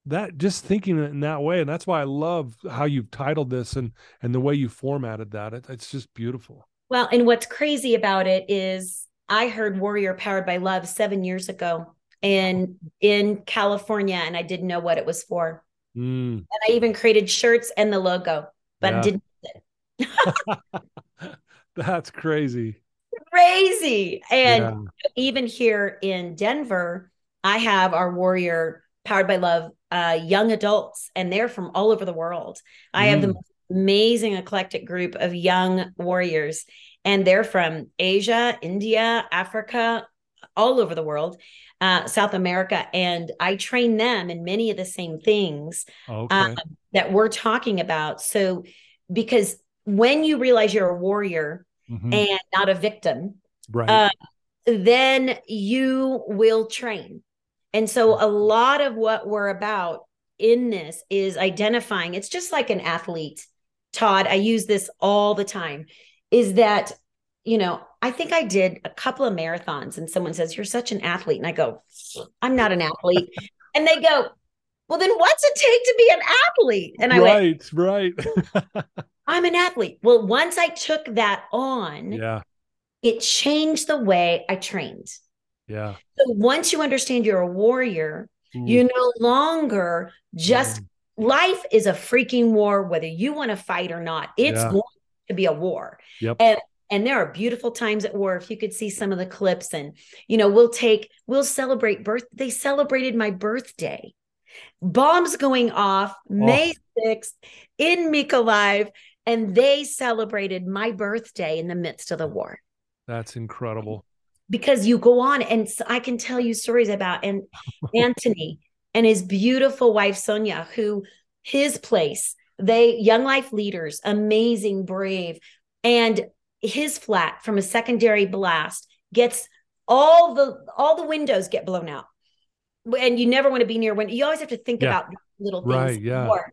that just thinking it in that way, and that's why I love how you've titled this and and the way you formatted that. It, it's just beautiful. well and what's crazy about it is i heard warrior powered by love seven years ago and in california and i didn't know what it was for Mm, and i even created shirts and the logo but Yeah. didn't that's crazy. crazy and yeah. even here in Denver, I have our Warrior Powered by Love uh, young adults, and they're from all over the world. I have the Mm. most amazing eclectic group of young warriors, and they're from Asia, India, Africa, all over the world, uh, South America. And I train them in many of the same things Okay. um, that we're talking about. So, because when you realize you're a warrior Mhm. and not a victim, right. uh, then you will train. And so a lot of what we're about in this is identifying. It's just like an athlete, Todd. I use this all the time. Is that, you know, I think I did a couple of marathons and someone says, You're such an athlete. And I go, I'm not an athlete. and they go, Well, then what's it take to be an athlete? And I went, right. Right. I'm an athlete. Well, once I took that on, yeah. it changed the way I trained. Yeah. So once you understand you're a warrior, Ooh, you no longer just mm, life is a freaking war, whether you want to fight or not. It's Yeah. going to be a war. Yep. And and there are beautiful times at war. If you could see some of the clips, and you know, we'll take, we'll celebrate birth. They celebrated my birthday. Bombs going off May 6th in Mykolaiv, and they celebrated my birthday in the midst of the war that's incredible. Because you go on and I can tell you stories about and Anthony and his beautiful wife Sonia who his place they young life leaders amazing brave and his flat from a secondary blast gets all the all the windows get blown out and you never want to be near when you always have to think Yeah. about little things Right, yeah. more.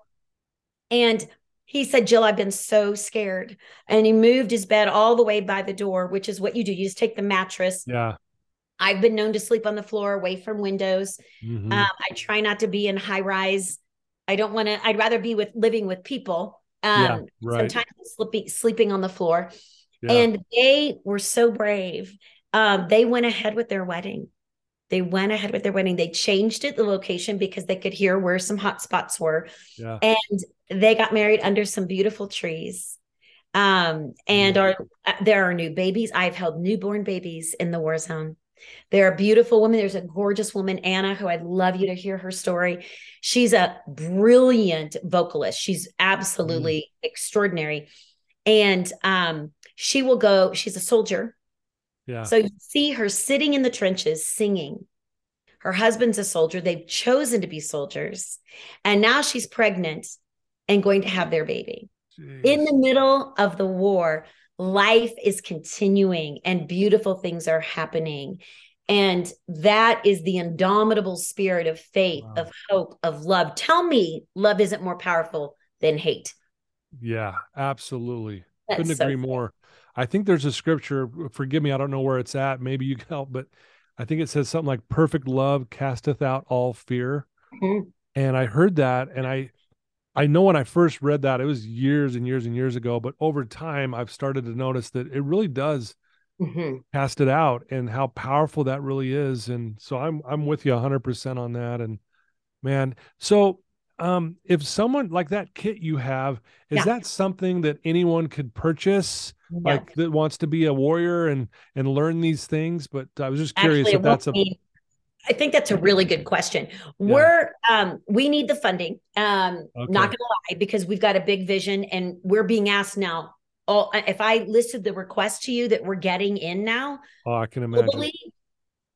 and he said jill i've been so scared and he moved his bed all the way by the door which is what you do you just take the mattress Yeah. i've been known to sleep on the floor away from windows Mhm. um, i try not to be in high rise i don't want to i'd rather be with living with people um yeah. Right. sometimes sleeping sleeping on the floor Yeah. and they were so brave um they went ahead with their wedding they went ahead with their wedding they changed it the location because they could hear where some hot spots were yeah. and they got married under some beautiful trees Um, and Mm-hmm. are uh, there are new babies. I've held newborn babies in the war zone. There are beautiful women. There's a gorgeous woman, Anna, who I'd love you to hear her story. She's a brilliant vocalist. She's absolutely extraordinary. And um, she will go, she's a soldier. Yeah. So you see her sitting in the trenches singing. Her husband's a soldier. They've chosen to be soldiers. And now she's pregnant and going to have their baby. In the middle of the war, life is continuing and beautiful things are happening. And that is the indomitable spirit of faith, Wow. of hope, of love. Tell me love isn't more powerful than hate. Yeah, absolutely. That's Couldn't so agree more. I think there's a scripture, forgive me, I don't know where it's at. Maybe you can help, but I think it says something like perfect love casteth out all fear. Mhm. And I heard that and I I know when I first read that, it was years and years and years ago, but over time I've started to notice that it really does Mhm. cast it out and how powerful that really is. And so I'm I'm with you 100% on that and man, so um if someone like that kit you have is Yeah. that something that anyone could purchase No. like that wants to be a warrior and and learn these things but I was just curious Actually, if that's a be- I think that's a really good question. We're um we need the funding. Um Okay. not gonna lie, because we've got a big vision and we're being asked now. All if I listed the requests to you that we're getting in now oh I can imagine globally,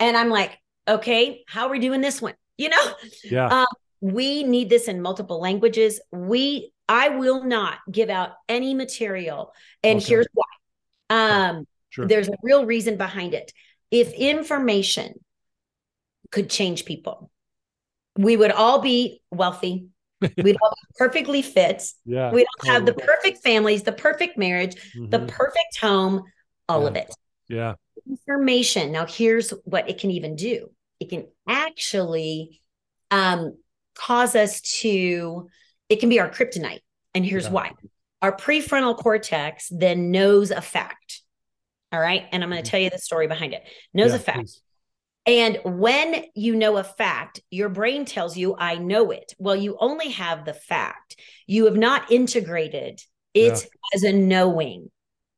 and I'm like, okay, how are we doing this one? You know, yeah we need this in multiple languages. We I will not give out any material, and Okay. here's why. Um sure there's a real reason behind it. If information could change people, we would all be wealthy. We'd all be perfectly fit. yeah We'd all have the perfect families, the perfect marriage, the Mhm. perfect home, all of it. yeah Information. Now, here's what it can even do it can actually um, cause us to, it can be our kryptonite. And here's Yeah. why our prefrontal cortex then knows a fact. All right. And I'm going to tell you the story behind it. Knows Yeah, a fact. please. And when you know a fact, your brain tells you, I know it. Well, you only have the fact. You have not integrated it as a knowing,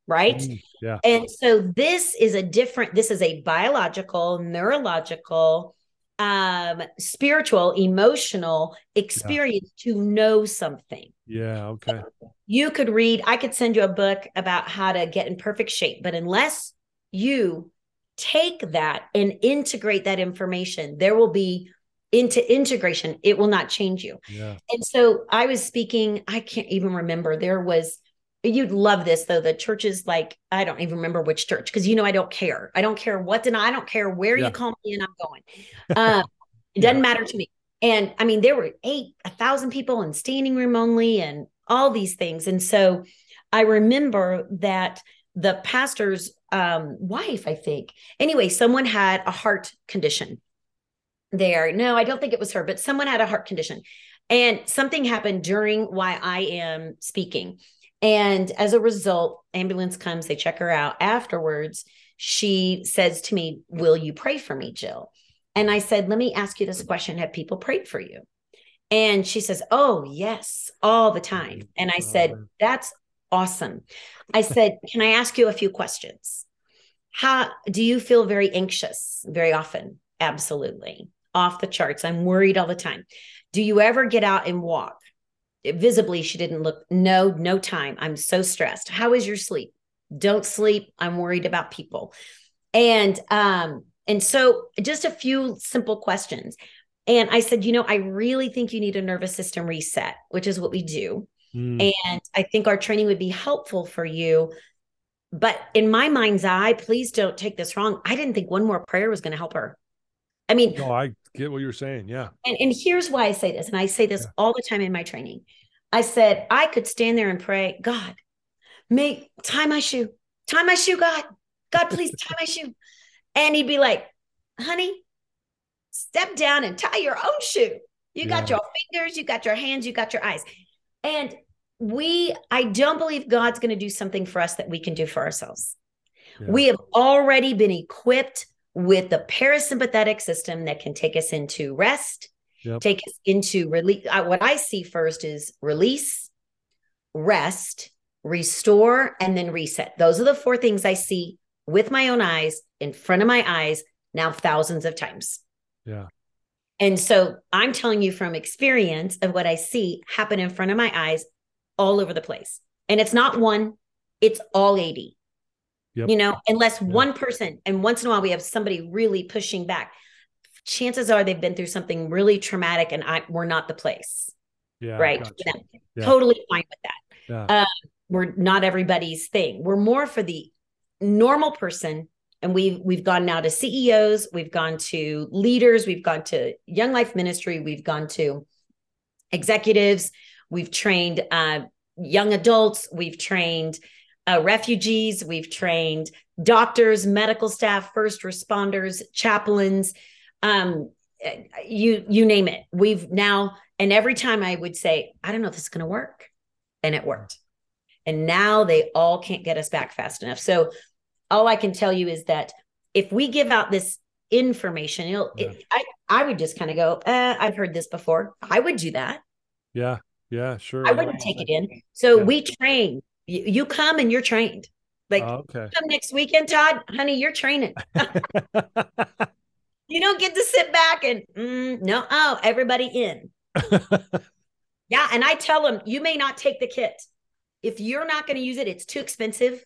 right? Mm, yeah And so this is a different, this is a biological, neurological, um, spiritual, emotional experience to know something. yeah okay You could read, I could send you a book about how to get in perfect shape, but unless you take that and integrate that information, there will be into integration, it will not change you. yeah And so I was speaking, I can't even remember. There was, you'd love this though. The church is like, I don't even remember which church because you know, I don't care. I don't care what deny, I don't care where Yeah. you call me and I'm going. Um, it doesn't Yeah. matter to me. And I mean, there were eight, a thousand people in standing room only and all these things. And so I remember that the pastor's um, wife, I think, anyway, someone had a heart condition there. No, I don't think it was her, but someone had a heart condition. And something happened during why I am speaking. And as a result, ambulance comes, they check her out. Afterwards, she says to me, Will you pray for me, Jill? And I said, Let me ask you this question Have people prayed for you? And she says, Oh, yes, all the time. And I said, That's awesome. I said, Can I ask you a few questions? How do you feel very anxious very often? Absolutely. Off the charts. I'm worried all the time. Do you ever get out and walk? Visibly, she didn't look, no, no time. I'm so stressed. How is your sleep? Don't sleep. I'm worried about people. And um, and so just a few simple questions. And I said, you know, I really think you need a nervous system reset, which is what we do. Mm, And I think our training would be helpful for you. But in my mind's eye, please don't take this wrong. I didn't think one more prayer was going to help her. I mean, no I get what you're saying yeah and, and here's why I say this, and I say this Yeah. all the time in my training. I said, I could stand there and pray, God, make tie my shoe, tie my shoe, God. God, please tie my shoe. And he'd be like, honey, step down and tie your own shoe. You got your fingers, you got your hands, you got your eyes. And we, I don't believe God's going to do something for us that we can do for ourselves. Yeah. We have already been equipped with the parasympathetic system that can take us into rest, Yep. take us into release. What I see first is release, rest, restore, and then reset. Those are the four things I see with my own eyes in front of my eyes now thousands of times. Yeah. And so I'm telling you from experience of what I see happen in front of my eyes all over the place. And it's not one, it's all 80. Yep. You know, unless yep. one person, and once in a while we have somebody really pushing back, chances are they've been through something really traumatic and I we're not the place. Yeah. Right. Gotcha. Yeah. Totally fine with that. Yeah. Um, we're not everybody's thing. We're more for the normal person and we've we've gone now to CEOs, we've gone to leaders, we've gone to Young Life Ministry, we've gone to executives, we've trained uh, young adults, we've trained uh, refugees, we've trained doctors, medical staff, first responders, chaplains, um, you you name it. We've now and every time I would say, I don't know if this is going to work, and it worked. And now they all can't get us back fast enough. So all I can tell you is that if we give out this information, it'll, yeah. it, I, I would just kind of go, eh, I've heard this before. I would do that. Yeah. Yeah, sure. I wouldn't take it in. So yeah. we train. You, you, come and you're trained. Like oh, okay. come next weekend, Todd, honey, you're training. you don't get to sit back and mm, no, oh, everybody in. yeah. And I tell them, you may not take the kit. If you're not going to use it, it's too expensive.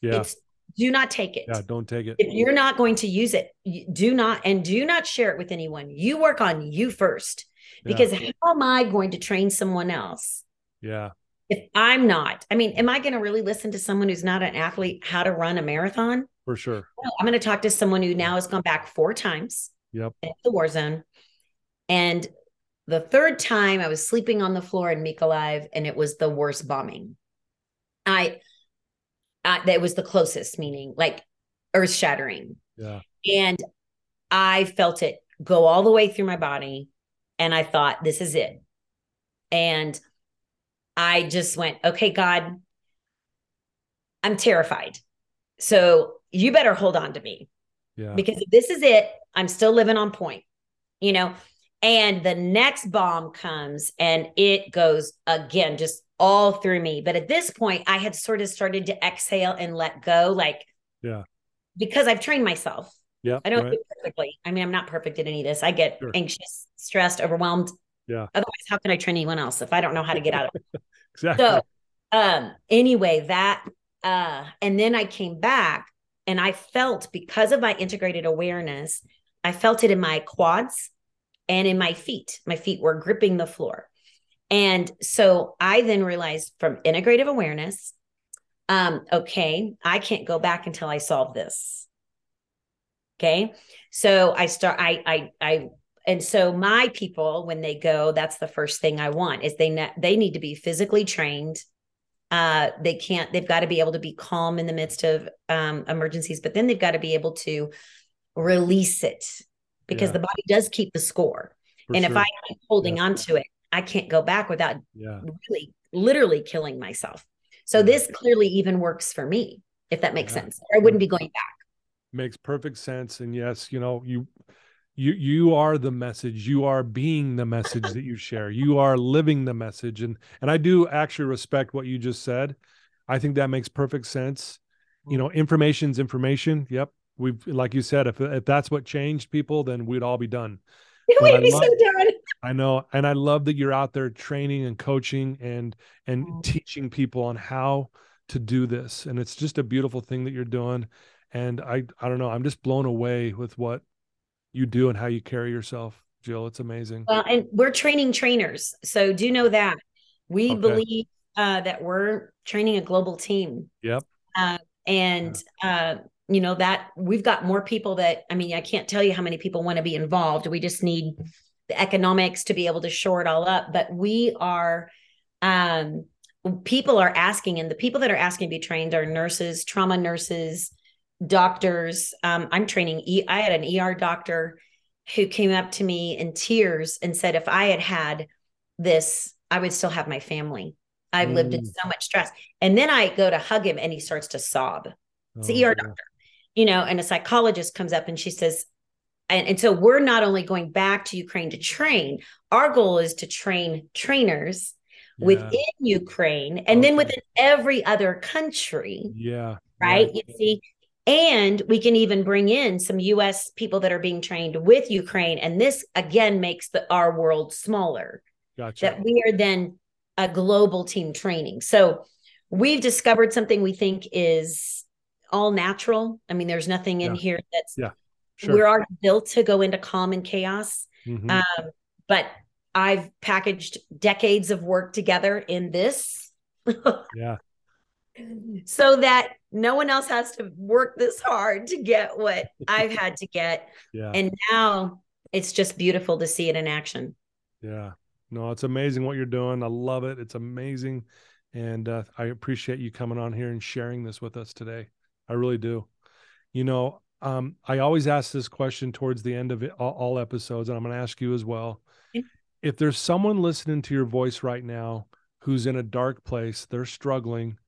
Yeah. It's do not take it. Yeah, don't take it. If you're not going to use it, do not and do not share it with anyone. You work on you first. Because yeah. how am I going to train someone else? Yeah. If I'm not, I mean, am I going to really listen to someone who's not an athlete how to run a marathon? For sure. No, I'm going to talk to someone who now has gone back four times. Yep. In the war zone. And the third time I was sleeping on the floor in Mykolaiv and it was the worst bombing. I uh, that was the closest meaning like earth shattering yeah and i felt it go all the way through my body and i thought this is it and i just went okay god i'm terrified so you better hold on to me yeah. because if this is it i'm still living on point you know and the next bomb comes and it goes again just all through me. But at this point, I had sort of started to exhale and let go, like, yeah, because I've trained myself. Yeah, I don't right. do perfectly. I mean, I'm not perfect at any of this. I get sure. anxious, stressed, overwhelmed. Yeah. Otherwise, how can I train anyone else if I don't know how to get out of it? exactly. So, um, anyway, that, uh, and then I came back and I felt because of my integrated awareness, I felt it in my quads and in my feet. My feet were gripping the floor. And so I then realized from integrative awareness, um, okay, I can't go back until I solve this. Okay. So I start, I, I, I, and so my people, when they go, that's the first thing I want is they, ne- they need to be physically trained. Uh, they can't, they've got to be able to be calm in the midst of um, emergencies, but then they've got to be able to release it because yeah. the body does keep the score. For and sure. if I keep holding yeah. on to it, I can't go back without yeah. really literally killing myself. So yeah. this clearly even works for me, if that makes sense. I wouldn't be going back. Makes perfect sense. And yes, you know, you you you are the message. You are being the message that you share. You are living the message. And and I do actually respect what you just said. I think that makes perfect sense. You know, information's information. Yep. We've like you said, if if that's what changed people, then we'd all be done. We'd be love, so done. I know, and I love that you're out there training and coaching and and mm. teaching people on how to do this. And it's just a beautiful thing that you're doing. And I I don't know, I'm just blown away with what you do and how you carry yourself, Jill. It's amazing. Well, and we're training trainers, so do know that we okay. believe uh, that we're training a global team. Yep. Uh, and yeah. uh, you know that we've got more people that i mean i can't tell you how many people want to be involved we just need the economics to be able to shore it all up but we are um people are asking and the people that are asking to be trained are nurses trauma nurses doctors um i'm training e- i had an er doctor who came up to me in tears and said if i had had this i would still have my family i've mm. lived in mm. so much stress and then i go to hug him and he starts to sob it's oh, the er doctor you know, and a psychologist comes up and she says, and, and so we're not only going back to Ukraine to train, our goal is to train trainers yeah. within Ukraine and okay. then within every other country. Yeah. Right. You see, and we can even bring in some US people that are being trained with Ukraine. And this again makes the our world smaller. Gotcha. That we are then a global team training. So we've discovered something we think is all natural. I mean, there's nothing in yeah. here that's yeah. Sure. We're already built to go into calm and chaos. Mm-hmm. Um, but I've packaged decades of work together in this. yeah. So that no one else has to work this hard to get what I've had to get. Yeah. And now it's just beautiful to see it in action. Yeah. No, it's amazing what you're doing. I love it. It's amazing. And uh, I appreciate you coming on here and sharing this with us today. I really do. You know, um, I always ask this question towards the end of it, all, all episodes, and I'm going to ask you as well. If there's someone listening to your voice right now who's in a dark place, they're struggling,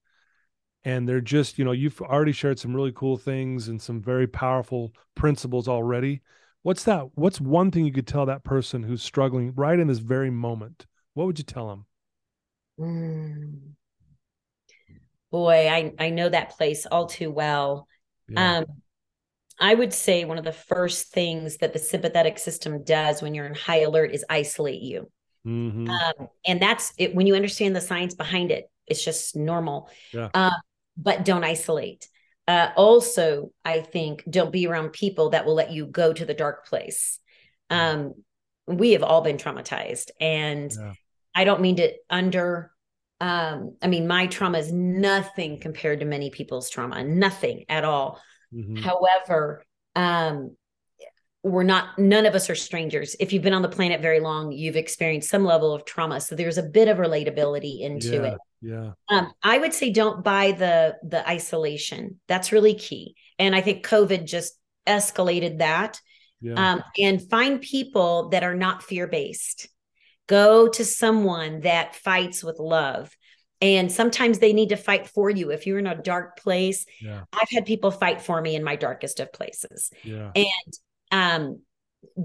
and they're just, you know, you've already shared some really cool things and some very powerful principles already. What's that? What's one thing you could tell that person who's struggling right in this very moment? What would you tell them? Mm. Boy, I I know that place all too well. Yeah. Um, I would say one of the first things that the sympathetic system does when you're in high alert is isolate you. Mm-hmm. Um, and that's it. When you understand the science behind it, it's just normal. Yeah. Uh, but don't isolate. Uh, also, I think don't be around people that will let you go to the dark place. Um, we have all been traumatized, and yeah. I don't mean to under. Um, I mean, my trauma is nothing compared to many people's trauma, nothing at all. Mm-hmm. However, um, we're not none of us are strangers. If you've been on the planet very long you've experienced some level of trauma. So there's a bit of relatability into yeah, it. yeah. Um, i would say don't buy the the isolation. That's really key. And i think covid just escalated that. Yeah. um, and find people that are not fear based go to someone that fights with love. And sometimes they need to fight for you. If you're in a dark place yeah. i've had people fight for me in my darkest of places. Yeah. and um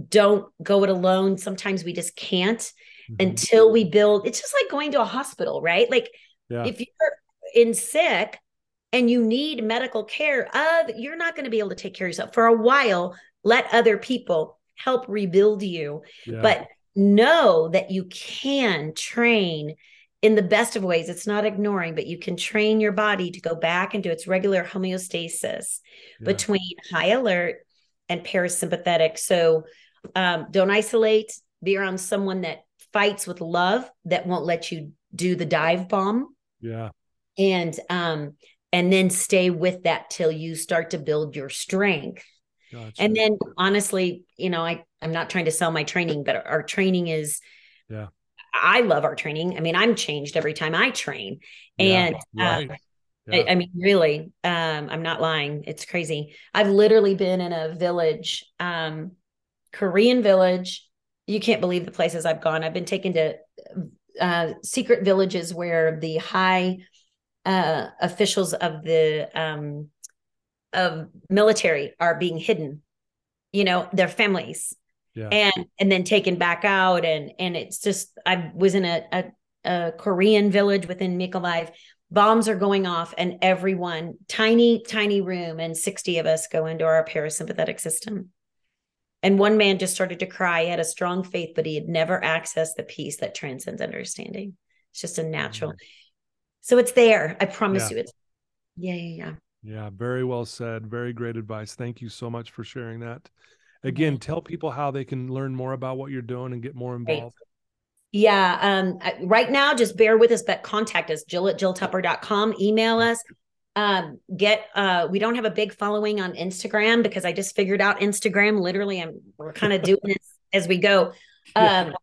don't go it alone sometimes we just can't mm-hmm. until we build it's just like going to a hospital right like yeah. if you're in sick and you need medical care of, you're not going to be able to take care of yourself for a while let other people help rebuild you yeah. but know that you can train in the best of ways it's not ignoring but you can train your body to go back into its regular homeostasis yeah. between high alert and parasympathetic so um, don't isolate be around someone that fights with love that won't let you do the dive bomb yeah and um and then stay with that till you start to build your strength gotcha. and then honestly you know i i'm not trying to sell my training but our training is yeah I love our training. I mean, I'm changed every time I train. And yeah, right. uh, yeah. I, I, mean, really, um, I'm not lying. It's crazy. I've literally been in a village, um, Korean village. You can't believe the places I've gone. I've been taken to uh, secret villages where the high uh, officials of the um, of military are being hidden. You know, their families yeah. and and then taken back out and and it's just i was in a, a, a korean village within mykolaiv bombs are going off and everyone tiny tiny room and 60 of us go into our parasympathetic system. And one man just started to cry. He had a strong faith but he had never accessed the peace that transcends understanding. It's just a natural mm-hmm. so it's there. I promise yeah. you it's yeah yeah yeah. Yeah very well said. Very great advice. Thank you so much for sharing that. Again tell people how they can learn more about what you're doing and get more involved. Yeah um right now just bear with us but contact us jill at jilltupper.com email us um get uh we don't have a big following on instagram because i just figured out instagram literally i'm we're kind of doing this as we go um yeah.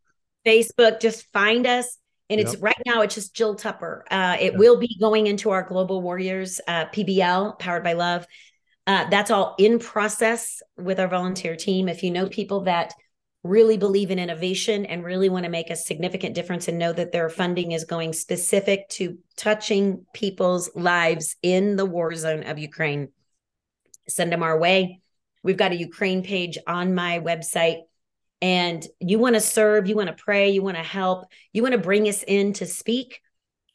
facebook just find us and it's yep. right now it's just jill tupper uh it yep. will be going into our global warriors uh pbl powered by love uh, that's all in process with our volunteer team. If you know people that really believe in innovation and really want to make a significant difference and know that their funding is going specific to touching people's lives in the war zone of Ukraine, send them our way. We've got a Ukraine page on my website. and you want to serve, you want to pray, you want to help, you want to bring us in to speak,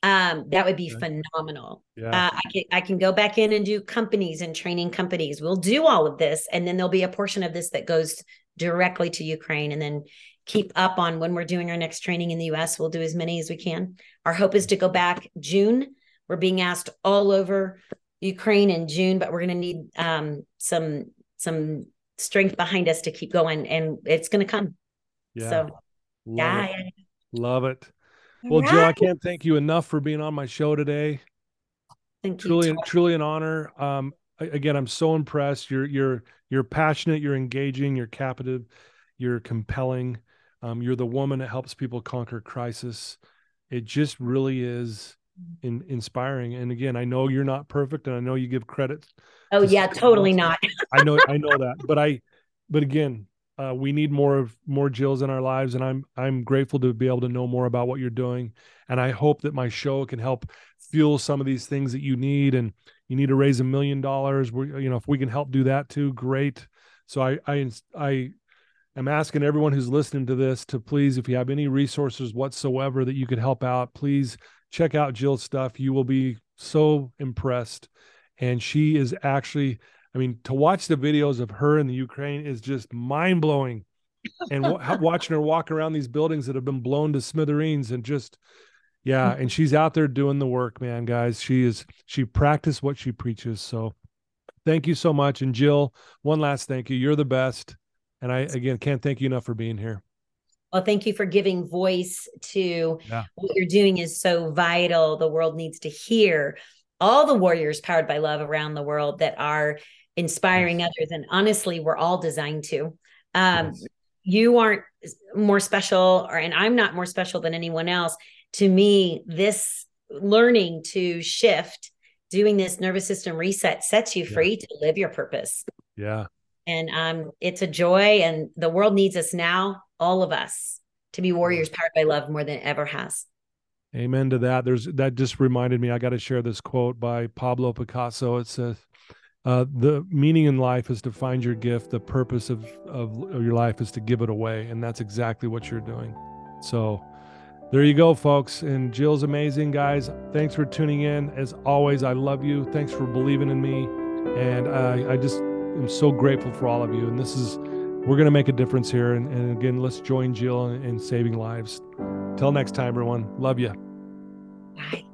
um, that would be phenomenal. Yeah. Uh, I can I can go back in and do companies and training companies. We'll do all of this, and then there'll be a portion of this that goes directly to Ukraine, and then keep up on when we're doing our next training in the U.S. We'll do as many as we can. Our hope is to go back June. We're being asked all over Ukraine in June, but we're going to need um, some some strength behind us to keep going, and it's going to come. Yeah. So, Love yeah, it. Love it. Well, right. Jill, I can't thank you enough for being on my show today. Thank truly, you. Truly an honor. Um, again, I'm so impressed. You're you're you're passionate. You're engaging. You're captive. You're compelling. Um, you're the woman that helps people conquer crisis. It just really is in, inspiring. And again, I know you're not perfect, and I know you give credit. Oh yeah, totally not. I know, I know that, but I, but again, uh, we need more of more Jills in our lives, and I'm I'm grateful to be able to know more about what you're doing, and I hope that my show can help fuel some of these things that you need, and you need to raise a million dollars. We you know if we can help do that too, great. So I I I am asking everyone who's listening to this to please, if you have any resources whatsoever that you could help out, please check out Jill's stuff. You will be so impressed, and she is actually I mean, to watch the videos of her in the Ukraine is just mind blowing. and w- watching her walk around these buildings that have been blown to smithereens and just, yeah. And she's out there doing the work, man, guys. She is, she practiced what she preaches. So thank you so much. And Jill, one last thank you. You're the best. And I, again, can't thank you enough for being here. Well, thank you for giving voice to yeah. what you're doing is so vital. The world needs to hear all the warriors powered by love around the world that are inspiring yes. others and honestly we're all designed to. Um, yes. you aren't more special or and i'm not more special than anyone else. To me this learning to shift doing this nervous system reset sets you yeah. free to live your purpose. Yeah. And um it's a joy and the world needs us now all of us to be warriors powered by love more than ever has. Amen to that. There's that just reminded me i got to share this quote by pablo picasso. It says uh, the meaning in life is to find your gift. The purpose of, of, of your life is to give it away. And that's exactly what you're doing. So there you go, folks. And Jill's amazing, guys. Thanks for tuning in. As always, I love you. Thanks for believing in me. And I, I just am so grateful for all of you. And this is, we're going to make a difference here. And, and again, let's join Jill in, in saving lives. Till next time, everyone. Love you. Bye.